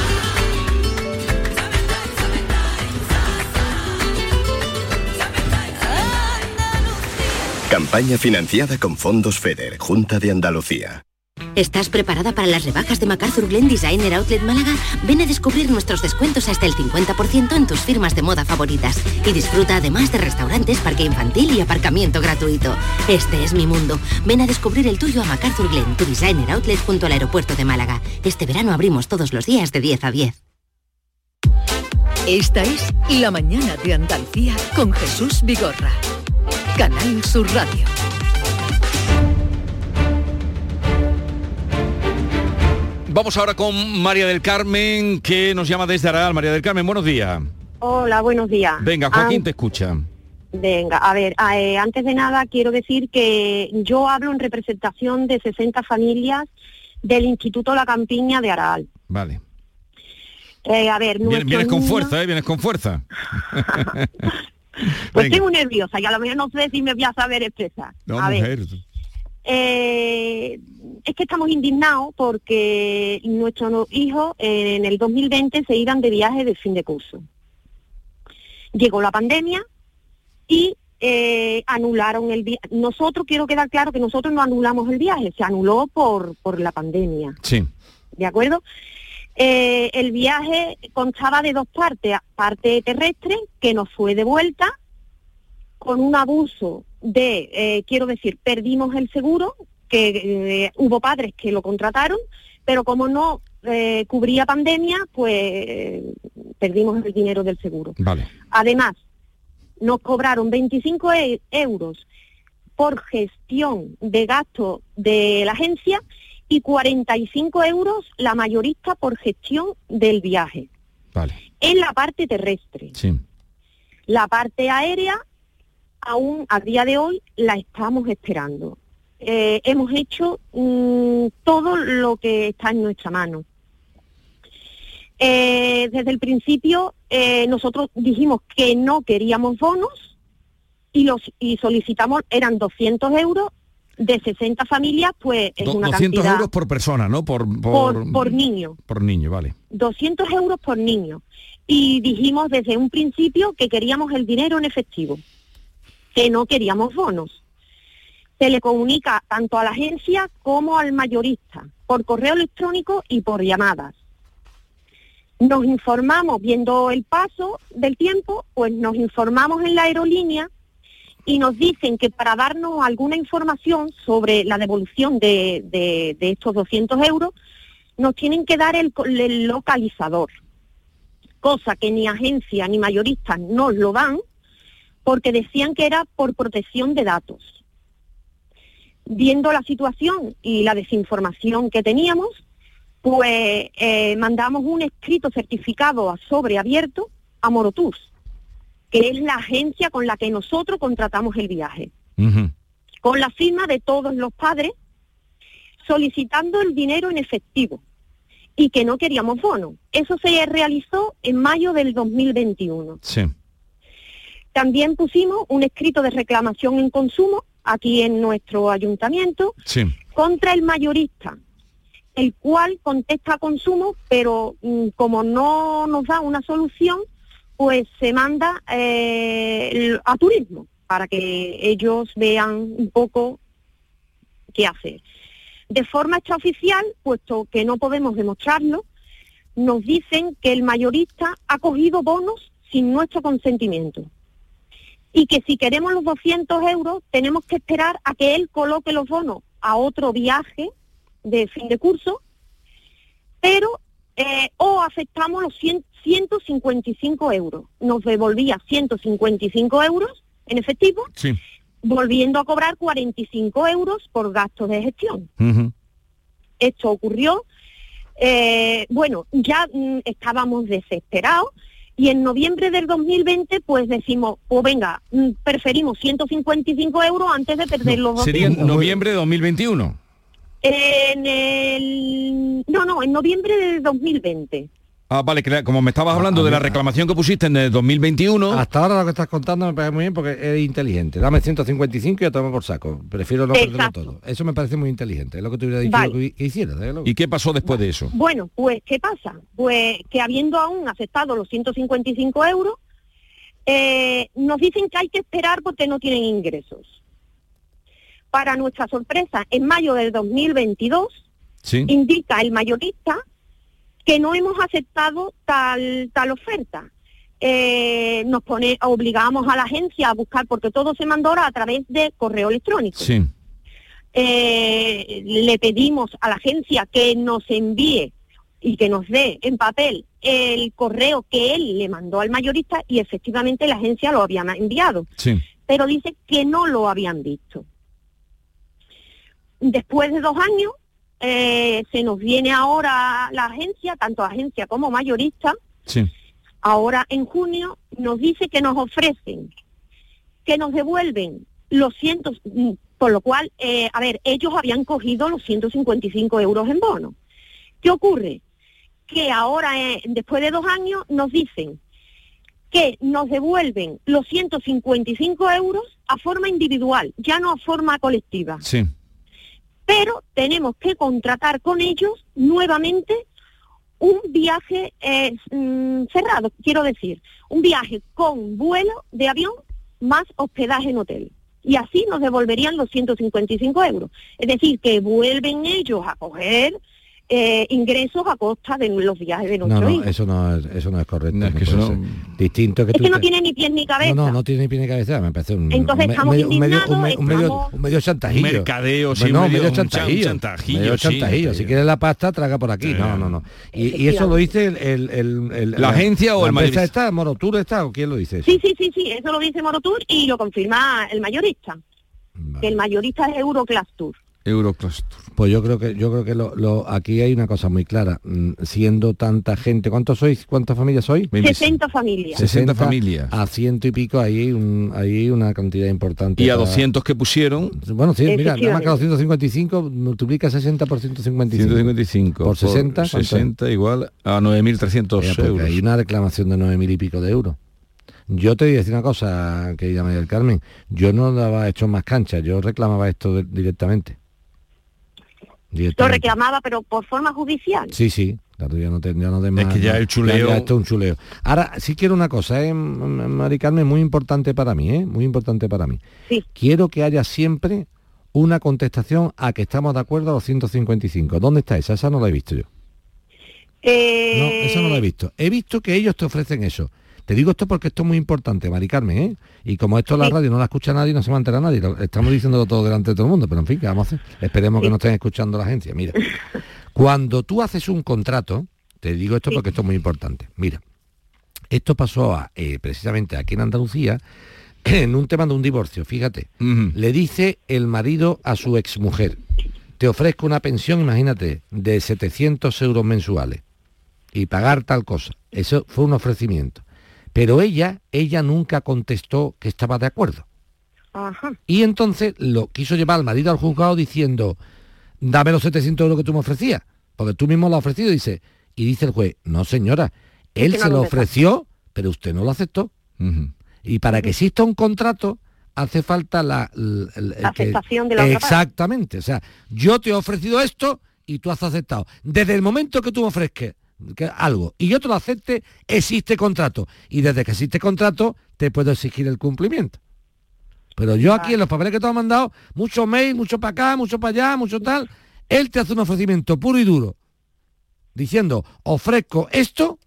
Campaña financiada con fondos FEDER, Junta de Andalucía. ¿Estás preparada para las rebajas de MacArthur Glen Designer Outlet Málaga? Ven a descubrir nuestros descuentos hasta el 50% en tus firmas de moda favoritas. Y disfruta además de restaurantes, parque infantil y aparcamiento gratuito. Este es mi mundo. Ven a descubrir el tuyo a MacArthur Glen, tu designer outlet junto al aeropuerto de Málaga. Este verano abrimos todos los días de 10 a 10. Esta es La Mañana de Andalucía con Jesús Vigorra. Canal Sur Radio. Vamos ahora con María del Carmen, que nos llama desde Aral. María del Carmen, buenos días. Hola, buenos días. Venga, Joaquín te escucha. Venga, a ver, eh, antes de nada quiero decir que yo hablo en representación de 60 familias del Instituto La Campiña de Aral. Vale. Eh, a ver, Vienes, vienes con niños- fuerza, ¿eh? Vienes con fuerza. Pues Venga. estoy muy nerviosa y a lo mejor no sé si me voy a saber expresar. No, a ver, mujer. eh, es que estamos indignados porque nuestros hijos eh, en el 2020 se iban de viaje de fin de curso. Llegó la pandemia y eh, anularon el viaje. Nosotros, quiero quedar claro que nosotros no anulamos el viaje, se anuló por, por la pandemia. Sí. ¿de acuerdo? Eh, el viaje constaba de dos partes, parte terrestre, que nos fue de vuelta, con un abuso de, eh, quiero decir, perdimos el seguro, que eh, hubo padres que lo contrataron, pero como no cubría pandemia, pues perdimos el dinero del seguro. Vale. Además, nos cobraron 25 e- euros por gestión de gasto de la agencia y 45 euros la mayorista por gestión del viaje. Vale. En la parte terrestre. Sí. La parte aérea, aún a día de hoy, la estamos esperando. Eh, hemos hecho mm, todo lo que está en nuestra mano. Eh, desde el principio eh, nosotros dijimos que no queríamos bonos y los y solicitamos eran 200 euros de 60 familias, pues es Do- una 200 cantidad euros por persona, ¿no? Por, por, por niño. por niño, vale. 200 euros por niño. Y dijimos desde un principio que queríamos el dinero en efectivo, que no queríamos bonos. Se le comunica tanto a la agencia como al mayorista, por correo electrónico y por llamadas. Nos informamos, viendo el paso del tiempo, pues nos informamos en la aerolínea y nos dicen que para darnos alguna información sobre la devolución de, estos 200 euros, nos tienen que dar el localizador, cosa que ni agencia ni mayoristas nos lo dan, porque decían que era por protección de datos. Viendo la situación y la desinformación que teníamos, pues eh, mandamos un escrito certificado a sobre abierto a Morotus, que es la agencia con la que nosotros contratamos el viaje con la firma de todos los padres solicitando el dinero en efectivo y que no queríamos bono. Eso se realizó en mayo del 2021. Sí. También pusimos un escrito de reclamación en consumo aquí en nuestro ayuntamiento Sí. contra el mayorista, el cual contesta a consumo, pero mm, como no nos da una solución, pues se manda eh, a turismo para que ellos vean un poco qué hacer. De forma extraoficial, puesto que no podemos demostrarlo, nos dicen que el mayorista ha cogido bonos sin nuestro consentimiento y que si queremos los 200 euros tenemos que esperar a que él coloque los bonos a otro viaje de fin de curso, pero eh, o aceptamos los 100 155 euros. Nos devolvía 155 euros en efectivo, Sí. volviendo a cobrar 45 euros por gastos de gestión. Esto ocurrió, eh, bueno, ya mm, estábamos desesperados y en noviembre del 2020 pues decimos, pues venga, mm, preferimos 155 euros antes de perder los Sería en 200. noviembre de 2021. En el... No, no, en noviembre del 2020. Ah, vale, que como me estabas hablando de la reclamación que pusiste en el 2021. Hasta ahora lo que estás contando me parece muy bien porque es inteligente. Dame 155 y a tomar por saco. Prefiero no perderlo todo. Eso me parece muy inteligente. Es lo que te hubiera dicho Vale. que, que hiciera. desde luego. ¿Y qué pasó después de eso? Bueno, pues, ¿qué pasa? Pues que habiendo aún aceptado los 155 euros, eh, nos dicen que hay que esperar porque no tienen ingresos. Para nuestra sorpresa, en mayo del 2022, Sí. indica el mayorista que no hemos aceptado tal, tal oferta. Eh, nos pone, obligamos a la agencia a buscar, porque todo se mandó ahora a través de correo electrónico. Sí. Eh, le pedimos a la agencia que nos envíe y que nos dé en papel el correo que él le mandó al mayorista y efectivamente la agencia lo había enviado, Sí. pero dice que no lo habían visto. Después de dos años, eh, se nos viene ahora la agencia, tanto agencia como mayorista, Sí. ahora en junio, nos dice que nos ofrecen, que nos devuelven los cientos, por lo cual, eh, a ver, ellos habían cogido los 155 euros en bono. ¿Qué ocurre? Que ahora, eh, después de dos años, nos dicen que nos devuelven los 155 euros a forma individual, ya no a forma colectiva. Sí. Pero tenemos que contratar con ellos nuevamente un viaje eh, mm, cerrado, quiero decir, un viaje con vuelo de avión más hospedaje en hotel. Y así nos devolverían los 155 euros. Es decir, que vuelven ellos a coger eh, ingresos a costa de los viajes de No, nuestro no, hijo. eso no es, eso no es correcto. No, es no que eso no-. Distinto que Es tú que no te- tiene ni pies ni cabeza. No, no, no tiene ni pie ni cabeza, me parece un, Entonces un estamos medio, un medio, un, me- un medio, estamos- un medio chantajillo. Un mercadeo, sí, Bueno, un un medio- chantajillo. chantajillo, medio sí, chantajillo. Si quieres la pasta, traga por aquí. No, no, no. Y, y eso lo dice el, el- el- el- ¿La agencia o el mayorista? está, Morotur está, o quién lo dice eso? Sí, sí, sí, sí, eso lo dice Morotour y lo confirma el mayorista. Que el mayorista es Euroclass Tour. Eurocluster. Pues yo creo que yo creo que lo, lo- aquí hay una cosa muy clara. Mm, Siendo tanta gente, ¿cuántos sois? ¿Cuántas familias sois? 60 familias. 60 familias. A ciento y pico, ahí hay, un, ahí hay una cantidad importante. Y a para- 200 que pusieron... Bueno, sí, mira, nada más que Efectivamente. 255 multiplica 60 por 155. 155 Por 60, ¿cuánto es? 60 igual a 9.300 Mira, porque euros. Hay una reclamación de 9.000 y pico de euros. Yo te voy a decir una cosa, querida María del Carmen. Yo no daba hecho más cancha, yo reclamaba esto de- directamente. Lo reclamaba, pero por forma judicial. Sí, sí. Claro, ya no, te, ya no más, que ya no. el chuleo- Ya, ya esto es un chuleo. Ahora, sí quiero una cosa, ¿eh, Mari Carmen? Muy importante para mí, ¿eh? Muy importante para mí. Sí. Quiero que haya siempre una contestación a que estamos de acuerdo a los 155. ¿Dónde está esa? Esa no la he visto yo. Eh, No, eso no lo he visto. He visto que ellos te ofrecen eso. Te digo esto porque esto es muy importante, Mari Carmen, ¿eh? Y como esto en la Sí. radio no la escucha nadie, no se va a enterar nadie. Lo- estamos diciéndolo todo delante de todo el mundo, pero en fin, ¿qué vamos a hacer? Esperemos que no estén escuchando la agencia. Mira, cuando tú haces un contrato, te digo esto porque esto es muy importante. Mira, esto pasó a, eh, precisamente aquí en Andalucía, en un tema de un divorcio, fíjate. Le dice el marido a su exmujer, te ofrezco una pensión, imagínate, de 700 euros mensuales y pagar tal cosa. Eso fue un ofrecimiento. Pero ella, ella nunca contestó que estaba de acuerdo. Ajá. Y entonces lo quiso llevar al marido al juzgado diciendo, dame los 700 euros que tú me ofrecías, porque tú mismo lo has ofrecido, dice. Y dice el juez, no señora, él se lo ofreció, pero usted no lo aceptó. Y para que exista un contrato, hace falta la, La que- aceptación de la otra parte. Exactamente. O sea, yo te he ofrecido esto y tú has aceptado. Desde el momento que tú me ofrezcas que algo y yo te lo acepte, existe contrato. Y desde que existe contrato, te puedo exigir el cumplimiento. Pero yo aquí en los papeles que te he mandado, mucho mail, mucho para acá, mucho para allá, mucho tal, él te hace un ofrecimiento puro y duro, diciendo, ofrezco esto,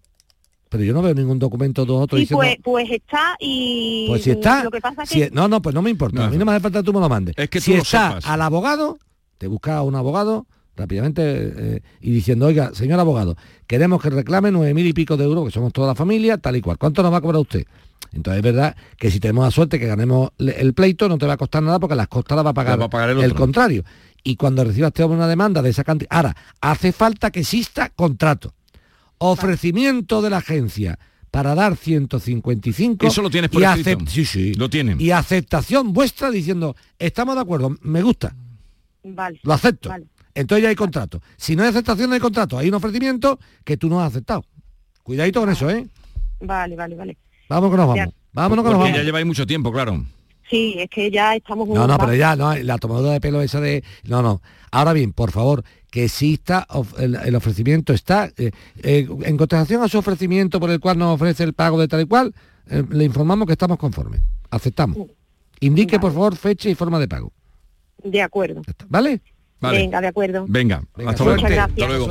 pero yo no veo ningún documento de otro Sí, diciendo, pues, pues está y pues si está, lo que pasa es si- que no, no, pues no me importa. A mí no me hace falta que tú me lo mandes. Es que si lo está al abogado, te busca a un abogado rápidamente eh, y diciendo, oiga, señor abogado, queremos que reclame nueve mil y pico de euros, que somos toda la familia, tal y cual. ¿Cuánto nos va a cobrar usted? Entonces es verdad que si tenemos la suerte que ganemos el pleito, no te va a costar nada porque las costas las va a pagar, Las va a pagar el contrario. Y cuando recibas usted una demanda de esa cantidad, ahora, hace falta que exista contrato. Ofrecimiento de la agencia para dar 155 Eso lo tienes por y escrito. sí, sí. Lo tienen. Y aceptación vuestra diciendo, estamos de acuerdo, me gusta, Vale. lo acepto. Vale. Entonces ya hay contrato. Si no hay aceptación, no hay contrato. Hay un ofrecimiento que tú no has aceptado. Cuidadito con eso, ¿eh? Vale, vale, vale. Vamos que nos Ya. vamos. Vámonos que nos vamos. ya lleváis mucho tiempo, claro. Sí, es que ya estamos... No, no, pero ya, no, la tomadura de pelo esa de... No, no. Ahora bien, por favor, que exista, of- el, el ofrecimiento está... eh, eh, en contestación a su ofrecimiento por el cual nos ofrece el pago de tal y cual, eh, le informamos que estamos conformes. Aceptamos. Indique, por favor, fecha y forma de pago. De acuerdo. ¿Vale? Vale. Venga, de acuerdo. Venga, Venga, hasta suerte. luego. Muchas Hasta luego.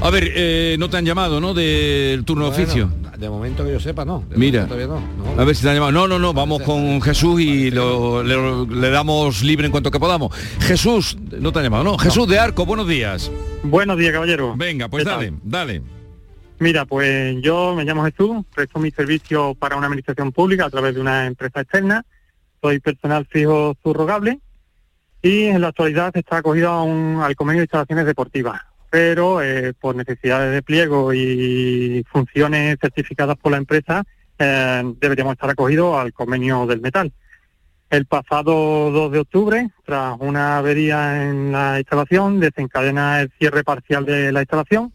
A ver, eh, no te han llamado, ¿no? Del turno de Bueno, oficio. De momento que yo sepa, no. De Mira, no, no. a ver si te han llamado. No, no, no, vamos con Jesús y lo- le, le damos libre en cuanto que podamos. Jesús, no te han llamado, ¿no? Jesús de Arco, buenos días. Buenos días, caballero. Venga, pues dale, dale. Mira, pues yo me llamo Jesús, presto mi servicio para una administración pública a través de una empresa externa. Soy personal fijo subrogable y en la actualidad está acogido a un- al convenio de instalaciones deportivas, pero eh, por necesidades de pliego y funciones certificadas por la empresa eh, deberíamos estar acogidos al convenio del metal. El pasado 2 de octubre, tras una avería en la instalación, desencadena el cierre parcial de la instalación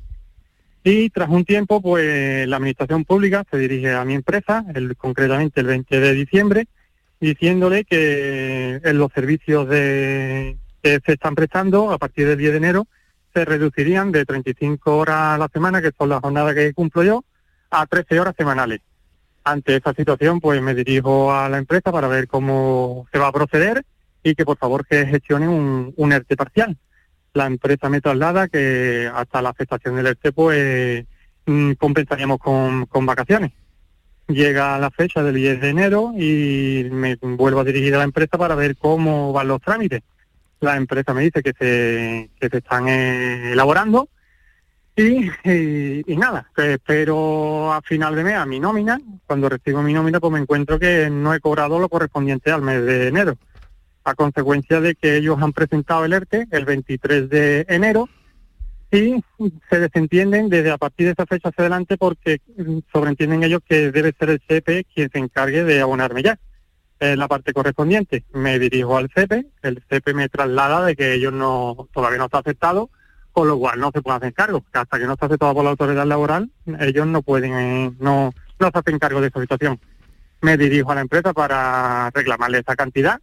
y tras un tiempo, pues la administración pública se dirige a mi empresa, concretamente el 20 de diciembre, diciéndole que en los servicios de, que se están prestando a partir del 10 de enero se reducirían de 35 horas a la semana, que son las jornadas que cumplo yo, a 13 horas semanales. Ante esta situación, pues me dirijo a la empresa para ver cómo se va a proceder y que por favor que gestione un, ERTE parcial. La empresa me traslada que hasta la aceptación del ERTE, pues mm, compensaríamos con, con vacaciones. Llega la fecha del 10 de enero y me vuelvo a dirigir a la empresa para ver cómo van los trámites. La empresa me dice que se, que se están eh, elaborando y, y- y nada, espero a final de mes a mi nómina. Cuando recibo mi nómina, pues me encuentro que no he cobrado lo correspondiente al mes de enero, a consecuencia de que ellos han presentado el ERTE el 23 de enero y se desentienden desde a partir de esa fecha hacia adelante porque mm, sobreentienden ellos que debe ser el CP quien se encargue de abonarme ya. En la parte correspondiente me dirijo al CP, el CP me traslada de que ellos no todavía no está aceptado, con lo cual no se puede hacer cargo. Hasta que no está aceptado por la autoridad laboral, ellos no pueden, eh, no, no se hacen cargo de esa situación. Me dirijo a la empresa para reclamarle esa cantidad.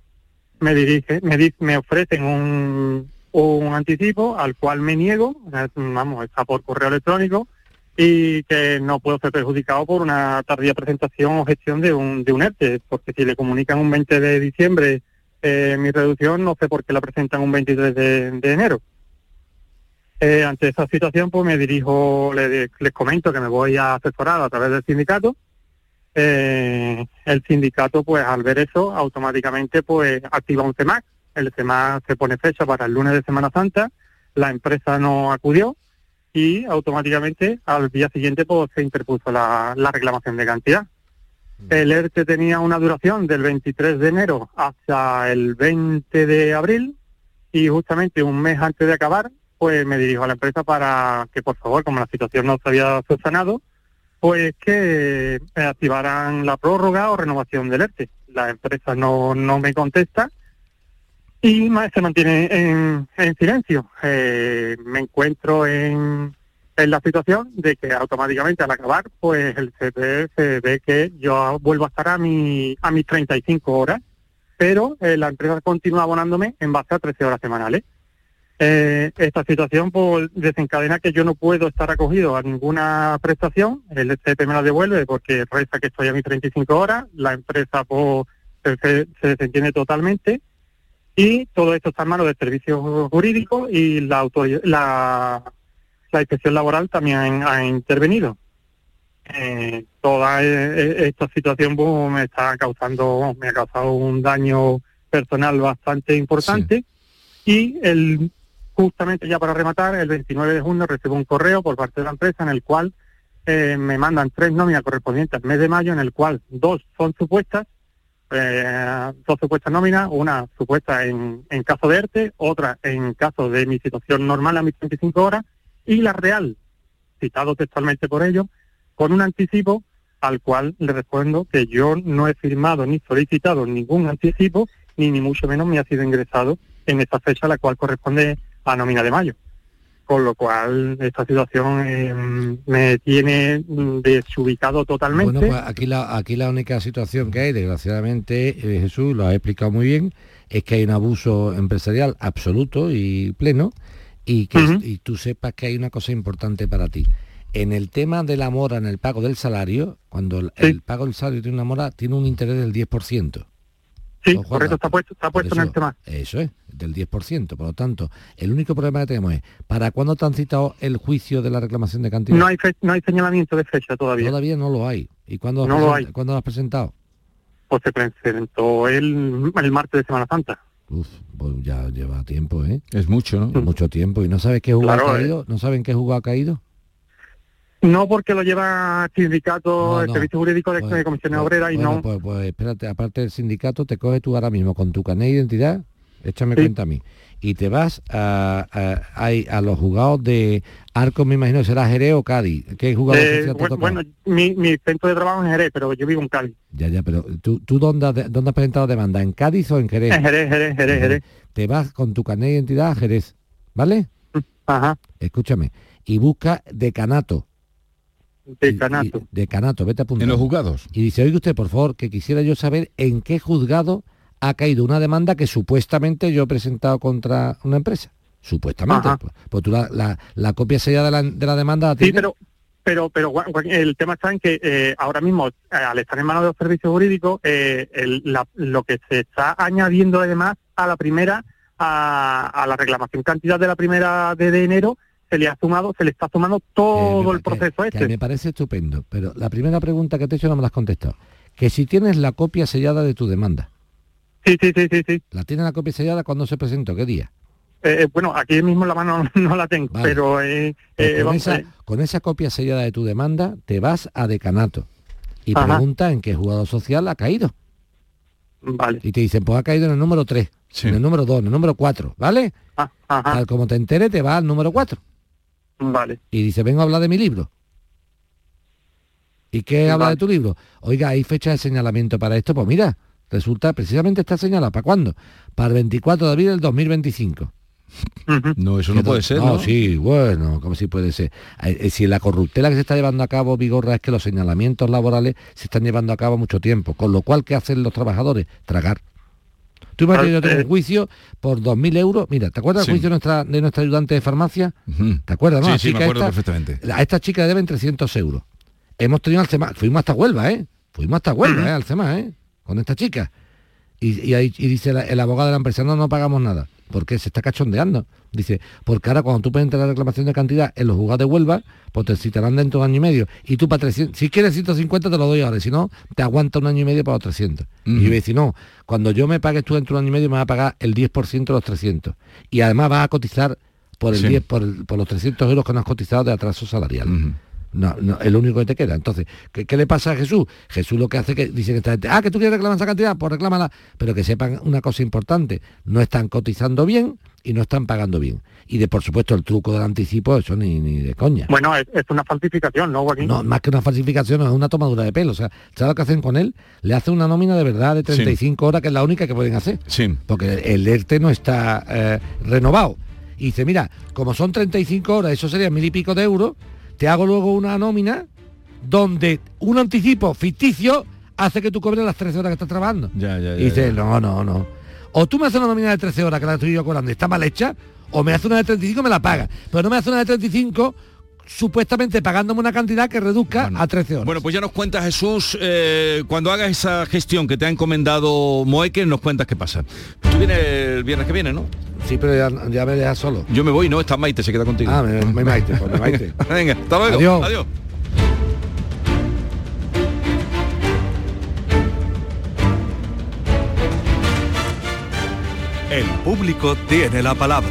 Me dirige, me, di- me ofrecen un, un anticipo al cual me niego, vamos, está por correo electrónico y que no puedo ser perjudicado por una tardía presentación o gestión de un, de un ERTE, porque si le comunican un 20 de diciembre eh, mi reducción, no sé por qué la presentan un 23 de, enero. Eh, ante esa situación, pues me dirijo, le- les comento que me voy a asesorar a través del sindicato. Eh, el sindicato, pues al ver eso, automáticamente pues activa un CEMAC. El CEMAC se pone fecha para el lunes de Semana Santa. La empresa no acudió y automáticamente al día siguiente pues se interpuso la, la reclamación de cantidad. El ERTE tenía una duración del 23 de enero hasta el 20 de abril y justamente un mes antes de acabar, pues me dirijo a la empresa para que por favor, como la situación no se había subsanado, pues que activaran la prórroga o renovación del ERTE. La empresa no, no me contesta y se mantiene en, en silencio. Eh, me encuentro en, la situación de que automáticamente al acabar, pues el CPE se ve que yo vuelvo a estar a, mi, a mis 35 horas, pero eh, la empresa continúa abonándome en base a 13 horas semanales. Eh, esta situación pues, desencadena que yo no puedo estar acogido a ninguna prestación, el CP me la devuelve porque resta que estoy a mis 35 horas, la empresa pues, se- se desentiende totalmente y todo esto está en manos del servicio jurídico y la, la inspección laboral también ha intervenido. Eh, toda eh, eh, esta situación pues, me está causando, me ha causado un daño personal bastante importante y el justamente ya para rematar, el 29 de junio recibo un correo por parte de la empresa en el cual eh, me mandan tres nóminas correspondientes al mes de mayo, en el cual dos son supuestas, eh, dos supuestas nóminas, una supuesta en, en caso de ERTE, otra en caso de mi situación normal a mis 35 horas, y la real, citado textualmente por ellos, con un anticipo al cual le respondo que yo no he firmado ni solicitado ningún anticipo, ni ni mucho menos me ha sido ingresado en esta fecha, la cual corresponde a nómina de mayo. Con lo cual, esta situación eh, me tiene mm, desubicado totalmente. Bueno, pues aquí la, aquí la única situación que hay, desgraciadamente, eh, Jesús lo ha explicado muy bien, es que hay un abuso empresarial absoluto y pleno y que y tú sepas que hay una cosa importante para ti. En el tema de la mora en el pago del salario, cuando el, el pago del salario tiene una mora, tiene un interés del 10%. Sí, correcto, está puesto, está puesto en el tema. Eso es, del 10%. Por lo tanto, el único problema que tenemos es, ¿para cuándo te han citado el juicio de la reclamación de cantidad? No hay, fe- no hay señalamiento de fecha todavía. Todavía no lo hay. ¿Y cuándo, No has lo hay. ¿cuándo lo has presentado? Pues se presentó el, el martes de Semana Santa. Uf, pues ya lleva tiempo, ¿eh? Es mucho, ¿no? Mucho tiempo. ¿Y no sabes qué jugado Claro, ha eh. caído? ¿No saben qué jugado ha caído? No porque lo lleva sindicato, No, el servicio jurídico de, de comisiones obreras y Bueno, no. pues, pues espérate, aparte del sindicato, te coges tú ahora mismo con tu carnet de identidad, échame cuenta a mí. Y te vas a, a, a, los juzgados de Arcos, me imagino, será Jerez o Cádiz. ¿Qué juzgado eh, Bueno, mi, mi, centro de trabajo es Jerez, pero yo vivo en Cádiz. Ya, ya, pero ¿tú, tú dónde, dónde has presentado demanda? ¿En Cádiz o en Jerez? En Jerez, Jerez, Jerez, Jerez. Te vas con tu carnet de identidad a Jerez, ¿vale? Ajá. Escúchame. Y busca decanato. Decanato. decanato, vete a apuntar. En los juzgados. Y dice, oiga usted, por favor, que quisiera yo saber en qué juzgado ha caído una demanda que supuestamente yo he presentado contra una empresa. Supuestamente. Pues, pues, tú la, la, copia sellada de la, de la demanda Sí, pero, pero, pero el tema está en que eh, ahora mismo, eh, al estar en manos de los servicios jurídicos, eh, lo que se está añadiendo además a la primera, a, a la reclamación cantidad de la primera de, de enero, se le ha sumado, se le está sumando todo el proceso este. me parece estupendo, pero la primera pregunta que te he hecho no me la has contestado. Que si tienes la copia sellada de tu demanda. Sí, sí, sí, sí, sí. ¿La tienes la copia sellada cuando se presentó? ¿Qué día? Eh, eh, bueno, aquí mismo la mano no la tengo, pero... Eh, pues con, esa, con, esa, copia sellada de tu demanda te vas a decanato y pregunta en qué jugador social ha caído. Vale. Y te dicen, pues ha caído en el número 3, en el número 2, en el número 4, ¿vale? Ah, Tal como te entere, te va al número 4. Vale. Y dice, vengo a hablar de mi libro. ¿Y qué habla de tu libro? Oiga, ¿hay fecha de señalamiento para esto? Pues mira, resulta, precisamente está señalada. ¿Para cuándo? Para el 24 de abril del 2025. No, eso no puede ser. No, sí, bueno, como si puede ser. Eh, eh, si la corruptela que se está llevando a cabo, Vigorra, es que los señalamientos laborales se están llevando a cabo mucho tiempo, con lo cual, ¿qué hacen los trabajadores? Tragar. Tú me has tenido un juicio por 2.000 euros. Mira, ¿te acuerdas del juicio de nuestra, de nuestra ayudante de farmacia? ¿Te acuerdas, no? Sí, sí, me acuerdo perfectamente. A esta chica le deben 300 euros. Hemos tenido al CEMA, fuimos hasta Huelva, ¿eh? Fuimos hasta Huelva, ¿eh? Al CEMA, ¿eh? Con esta chica. Y, ahí, dice el abogado de la empresa, no, no pagamos nada. ¿Por qué? Se está cachondeando. Dice, porque ahora cuando tú presentas la reclamación de cantidad en los juzgados de Huelva, pues te citarán dentro de un año y medio. Y tú para 300, si quieres 150 te lo doy ahora, si no, te aguanta un año y medio para los 300. Y yo decir, no, cuando yo me pagues tú dentro de un año y medio me va a pagar el 10% de los 300. Y además vas a cotizar por el 10, por, los 300 euros que no has cotizado de atraso salarial. No, no, es lo único que te queda. Entonces, ¿qué, le pasa a Jesús? Jesús lo que hace que dice que esta gente, ah, que tú quieres reclamar esa cantidad, pues reclámala. Pero que sepan una cosa importante, no están cotizando bien y no están pagando bien. Y de por supuesto el truco del anticipo, eso ni, ni de coña. Bueno, es, una falsificación, ¿no, Joaquín? No, más que una falsificación, es una tomadura de pelo. O sea, ¿sabes lo que hacen con él? Le hacen una nómina de verdad de 35 horas, que es la única que pueden hacer. Sí. Porque el ERTE no está eh, renovado. Y dice, mira, como son 35 horas, eso sería mil y pico de euros, te hago luego una nómina donde un anticipo ficticio hace que tú cobres las 13 horas que estás trabajando. Ya, ya, y dices, no, no, no. O tú me haces una nómina de 13 horas que la estoy yo cobrando y está mal hecha, o me hace una de 35 y me la paga. Pero no me hace una de 35 supuestamente pagándome una cantidad que reduzca a 13 horas. Bueno, pues ya nos cuenta Jesús, eh, cuando hagas esa gestión que te ha encomendado Moeque, nos cuentas qué pasa. Tú vienes el viernes que viene, ¿no? Sí, pero ya, me dejas solo. Yo me voy, no, está Maite, se queda contigo. Ah, me, Maite, pues Maite. Venga, hasta luego. Adiós. Adiós. El público tiene la palabra.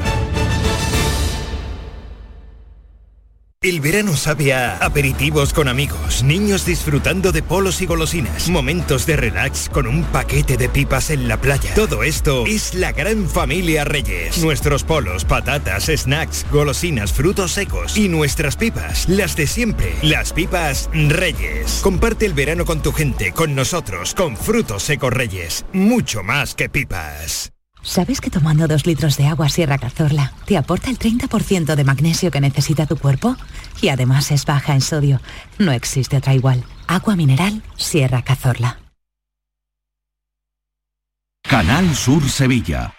El verano sabe a aperitivos con amigos, niños disfrutando de polos y golosinas, momentos de relax con un paquete de pipas en la playa. Todo esto es la gran familia Reyes. Nuestros polos, patatas, snacks, golosinas, frutos secos y nuestras pipas, las de siempre, las pipas Reyes. Comparte el verano con tu gente, con nosotros, con frutos secos Reyes. Mucho más que pipas. ¿Sabes que tomando dos litros de agua Sierra Cazorla te aporta el 30% de magnesio que necesita tu cuerpo? Y además es baja en sodio. No existe otra igual. Agua mineral Sierra Cazorla. Canal Sur Sevilla.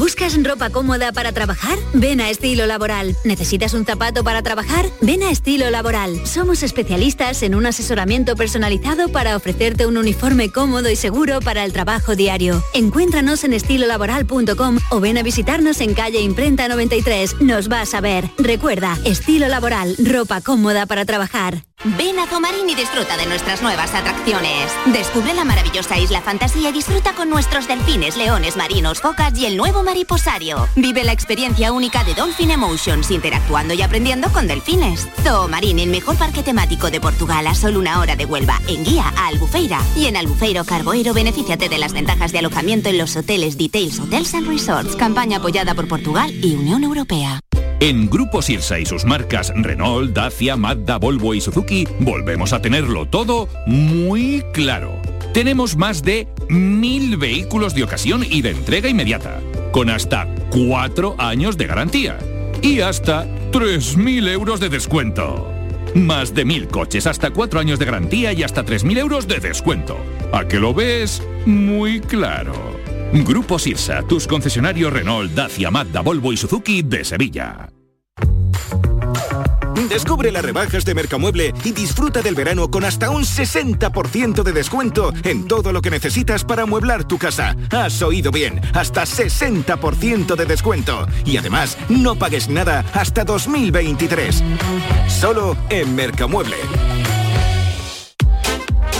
¿Buscas ropa cómoda para trabajar? Ven a Estilo Laboral. ¿Necesitas un zapato para trabajar? Ven a Estilo Laboral. Somos especialistas en un asesoramiento personalizado para ofrecerte un uniforme cómodo y seguro para el trabajo diario. Encuéntranos en estilolaboral.com o ven a visitarnos en calle Imprenta 93. Nos vas a ver. Recuerda, Estilo Laboral, ropa cómoda para trabajar. Ven a Zomarín y disfruta de nuestras nuevas atracciones. Descubre la maravillosa isla fantasía y disfruta con nuestros delfines, leones marinos, focas y el nuevo mariposario. Vive la experiencia única de Dolphin Emotions, interactuando y aprendiendo con delfines. Zoomarín, el mejor parque temático de Portugal a solo una hora de Huelva, en guía a Albufeira. Y en Albufeiro Carboero, benefíciate de las ventajas de alojamiento en los hoteles Details Hotels and Resorts. Campaña apoyada por Portugal y Unión Europea. En Grupo Sirsa y sus marcas Renault, Dacia, Mazda, Volvo y Suzuki volvemos a tenerlo todo muy claro. Tenemos más de mil vehículos de ocasión y de entrega inmediata, con hasta cuatro años de garantía y hasta 3.000 euros de descuento. Más de mil coches, hasta cuatro años de garantía y hasta 3.000 euros de descuento. ¿A que lo ves? Muy claro. Grupo Sirsa, tus concesionarios Renault, Dacia, Mazda, Volvo y Suzuki de Sevilla. Descubre las rebajas de Mercamueble y disfruta del verano con hasta un 60% de descuento en todo lo que necesitas para amueblar tu casa. Has oído bien, hasta 60% de descuento. Y además, no pagues nada hasta 2023. Solo en Mercamueble.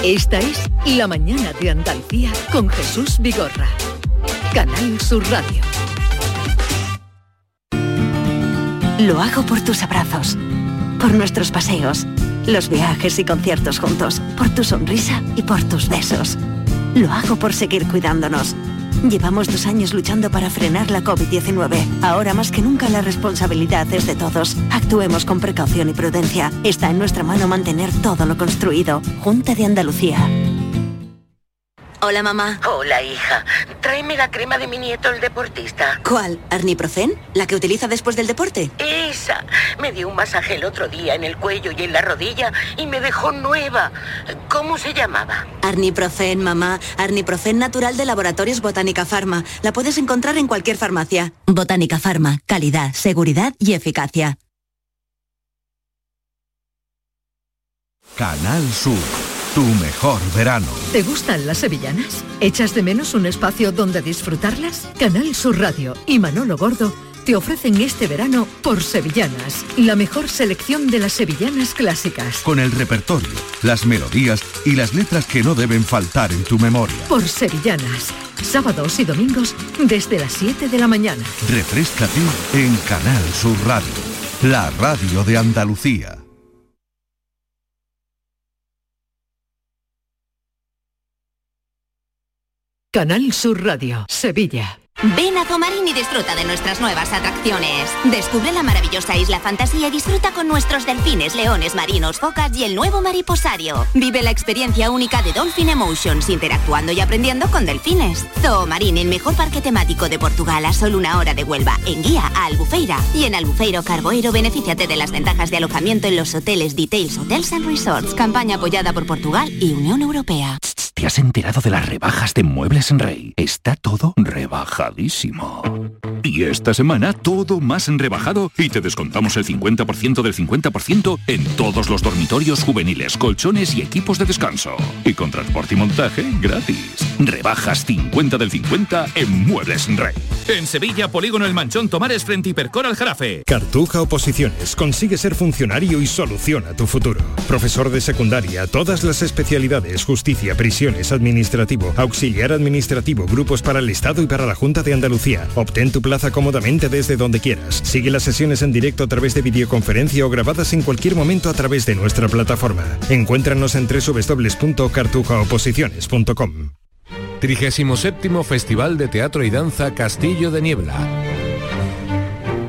Esta es La Mañana de Andalucía con Jesús Vigorra. Canal Sur Radio. Lo hago por tus abrazos, por nuestros paseos, los viajes y conciertos juntos, por tu sonrisa y por tus besos. Lo hago por seguir cuidándonos. Llevamos dos años luchando para frenar la COVID-19. Ahora más que nunca la responsabilidad es de todos. Actuemos con precaución y prudencia. Está en nuestra mano mantener todo lo construido. Junta de Andalucía. Hola, mamá. Hola, hija. Tráeme la crema de mi nieto, el deportista. ¿Cuál? ¿Arniprofen? ¿La que utiliza después del deporte? Esa. Me dio un masaje el otro día en el cuello y en la rodilla y me dejó nueva. ¿Cómo se llamaba? Arniprofen, mamá. Arniprofen natural de Laboratorios Botánica Pharma. La puedes encontrar en cualquier farmacia. Botánica Pharma. Calidad, seguridad y eficacia. Canal Sur, tu mejor verano. ¿Te gustan las sevillanas? ¿Echas de menos un espacio donde disfrutarlas? Canal Sur Radio y Manolo Gordo te ofrecen este verano por Sevillanas, la mejor selección de las sevillanas clásicas. Con el repertorio, las melodías y las letras que no deben faltar en tu memoria. Por Sevillanas, sábados y domingos desde las 7 de la mañana. Refrescate en Canal Sur Radio, la radio de Andalucía. Canal Sur Radio, Sevilla. Ven a Zomarín y disfruta de nuestras nuevas atracciones. Descubre la maravillosa isla fantasía y disfruta con nuestros delfines, leones marinos, focas y el nuevo mariposario. Vive la experiencia única de Dolphin Emotions, interactuando y aprendiendo con delfines. Zoomarín, el mejor parque temático de Portugal a solo una hora de Huelva, en guía a Albufeira. Y en Albufeiro Carboero, benefíciate de las ventajas de alojamiento en los hoteles Details Hotels and Resorts. Campaña apoyada por Portugal y Unión Europea. ¿Te has enterado de las rebajas de Muebles en Rey? Está todo rebajadísimo. Y esta semana todo más en rebajado y te descontamos el 50% del 50% en todos los dormitorios juveniles, colchones y equipos de descanso. Y con transporte y montaje gratis. Rebajas 50 del 50 en Muebles en Rey. En Sevilla, Polígono El Manchón Tomares frente Hipercor al Jarafe. Cartuja Oposiciones. Consigue ser funcionario y soluciona tu futuro. Profesor de secundaria, todas las especialidades, justicia, administrativo, auxiliar administrativo, grupos para el Estado y para la Junta de Andalucía. Obtén tu plaza cómodamente desde donde quieras. Sigue las sesiones en directo a través de videoconferencia o grabadas en cualquier momento a través de nuestra plataforma. Encuéntranos en www.cartujaoposiciones.com. 37 Festival de Teatro y Danza Castillo de Niebla.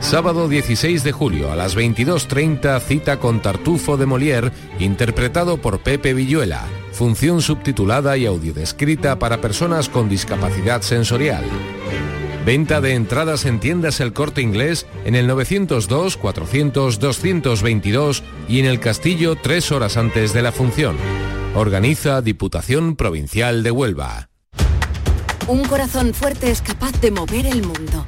Sábado 16 de julio a las 22.30 cita con Tartufo de Molière, interpretado por Pepe Villuela. Función subtitulada y audiodescrita para personas con discapacidad sensorial. Venta de entradas en tiendas El Corte Inglés en el 902 400 222 y en el Castillo tres horas antes de la función. Organiza Diputación Provincial de Huelva. Un corazón fuerte es capaz de mover el mundo.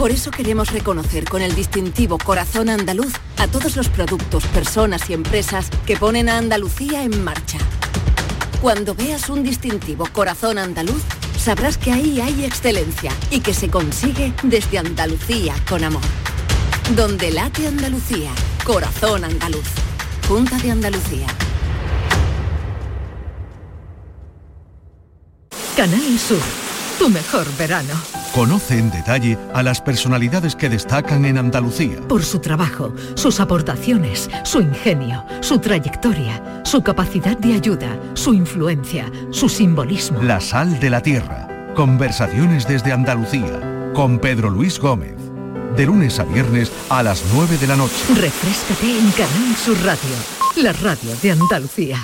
Por eso queremos reconocer con el distintivo Corazón Andaluz a todos los productos, personas y empresas que ponen a Andalucía en marcha. Cuando veas un distintivo Corazón Andaluz, sabrás que ahí hay excelencia y que se consigue desde Andalucía con amor. Donde late Andalucía, Corazón Andaluz. Junta de Andalucía. Canal Sur, tu mejor verano. Conoce en detalle a las personalidades que destacan en Andalucía. Por su trabajo, sus aportaciones, su ingenio, su trayectoria, su capacidad de ayuda, su influencia, su simbolismo. La sal de la tierra. Conversaciones desde Andalucía. Con Pedro Luis Gómez. De lunes a viernes a las 9 de la noche. Refrescate en Canal Sur Radio, la radio de Andalucía.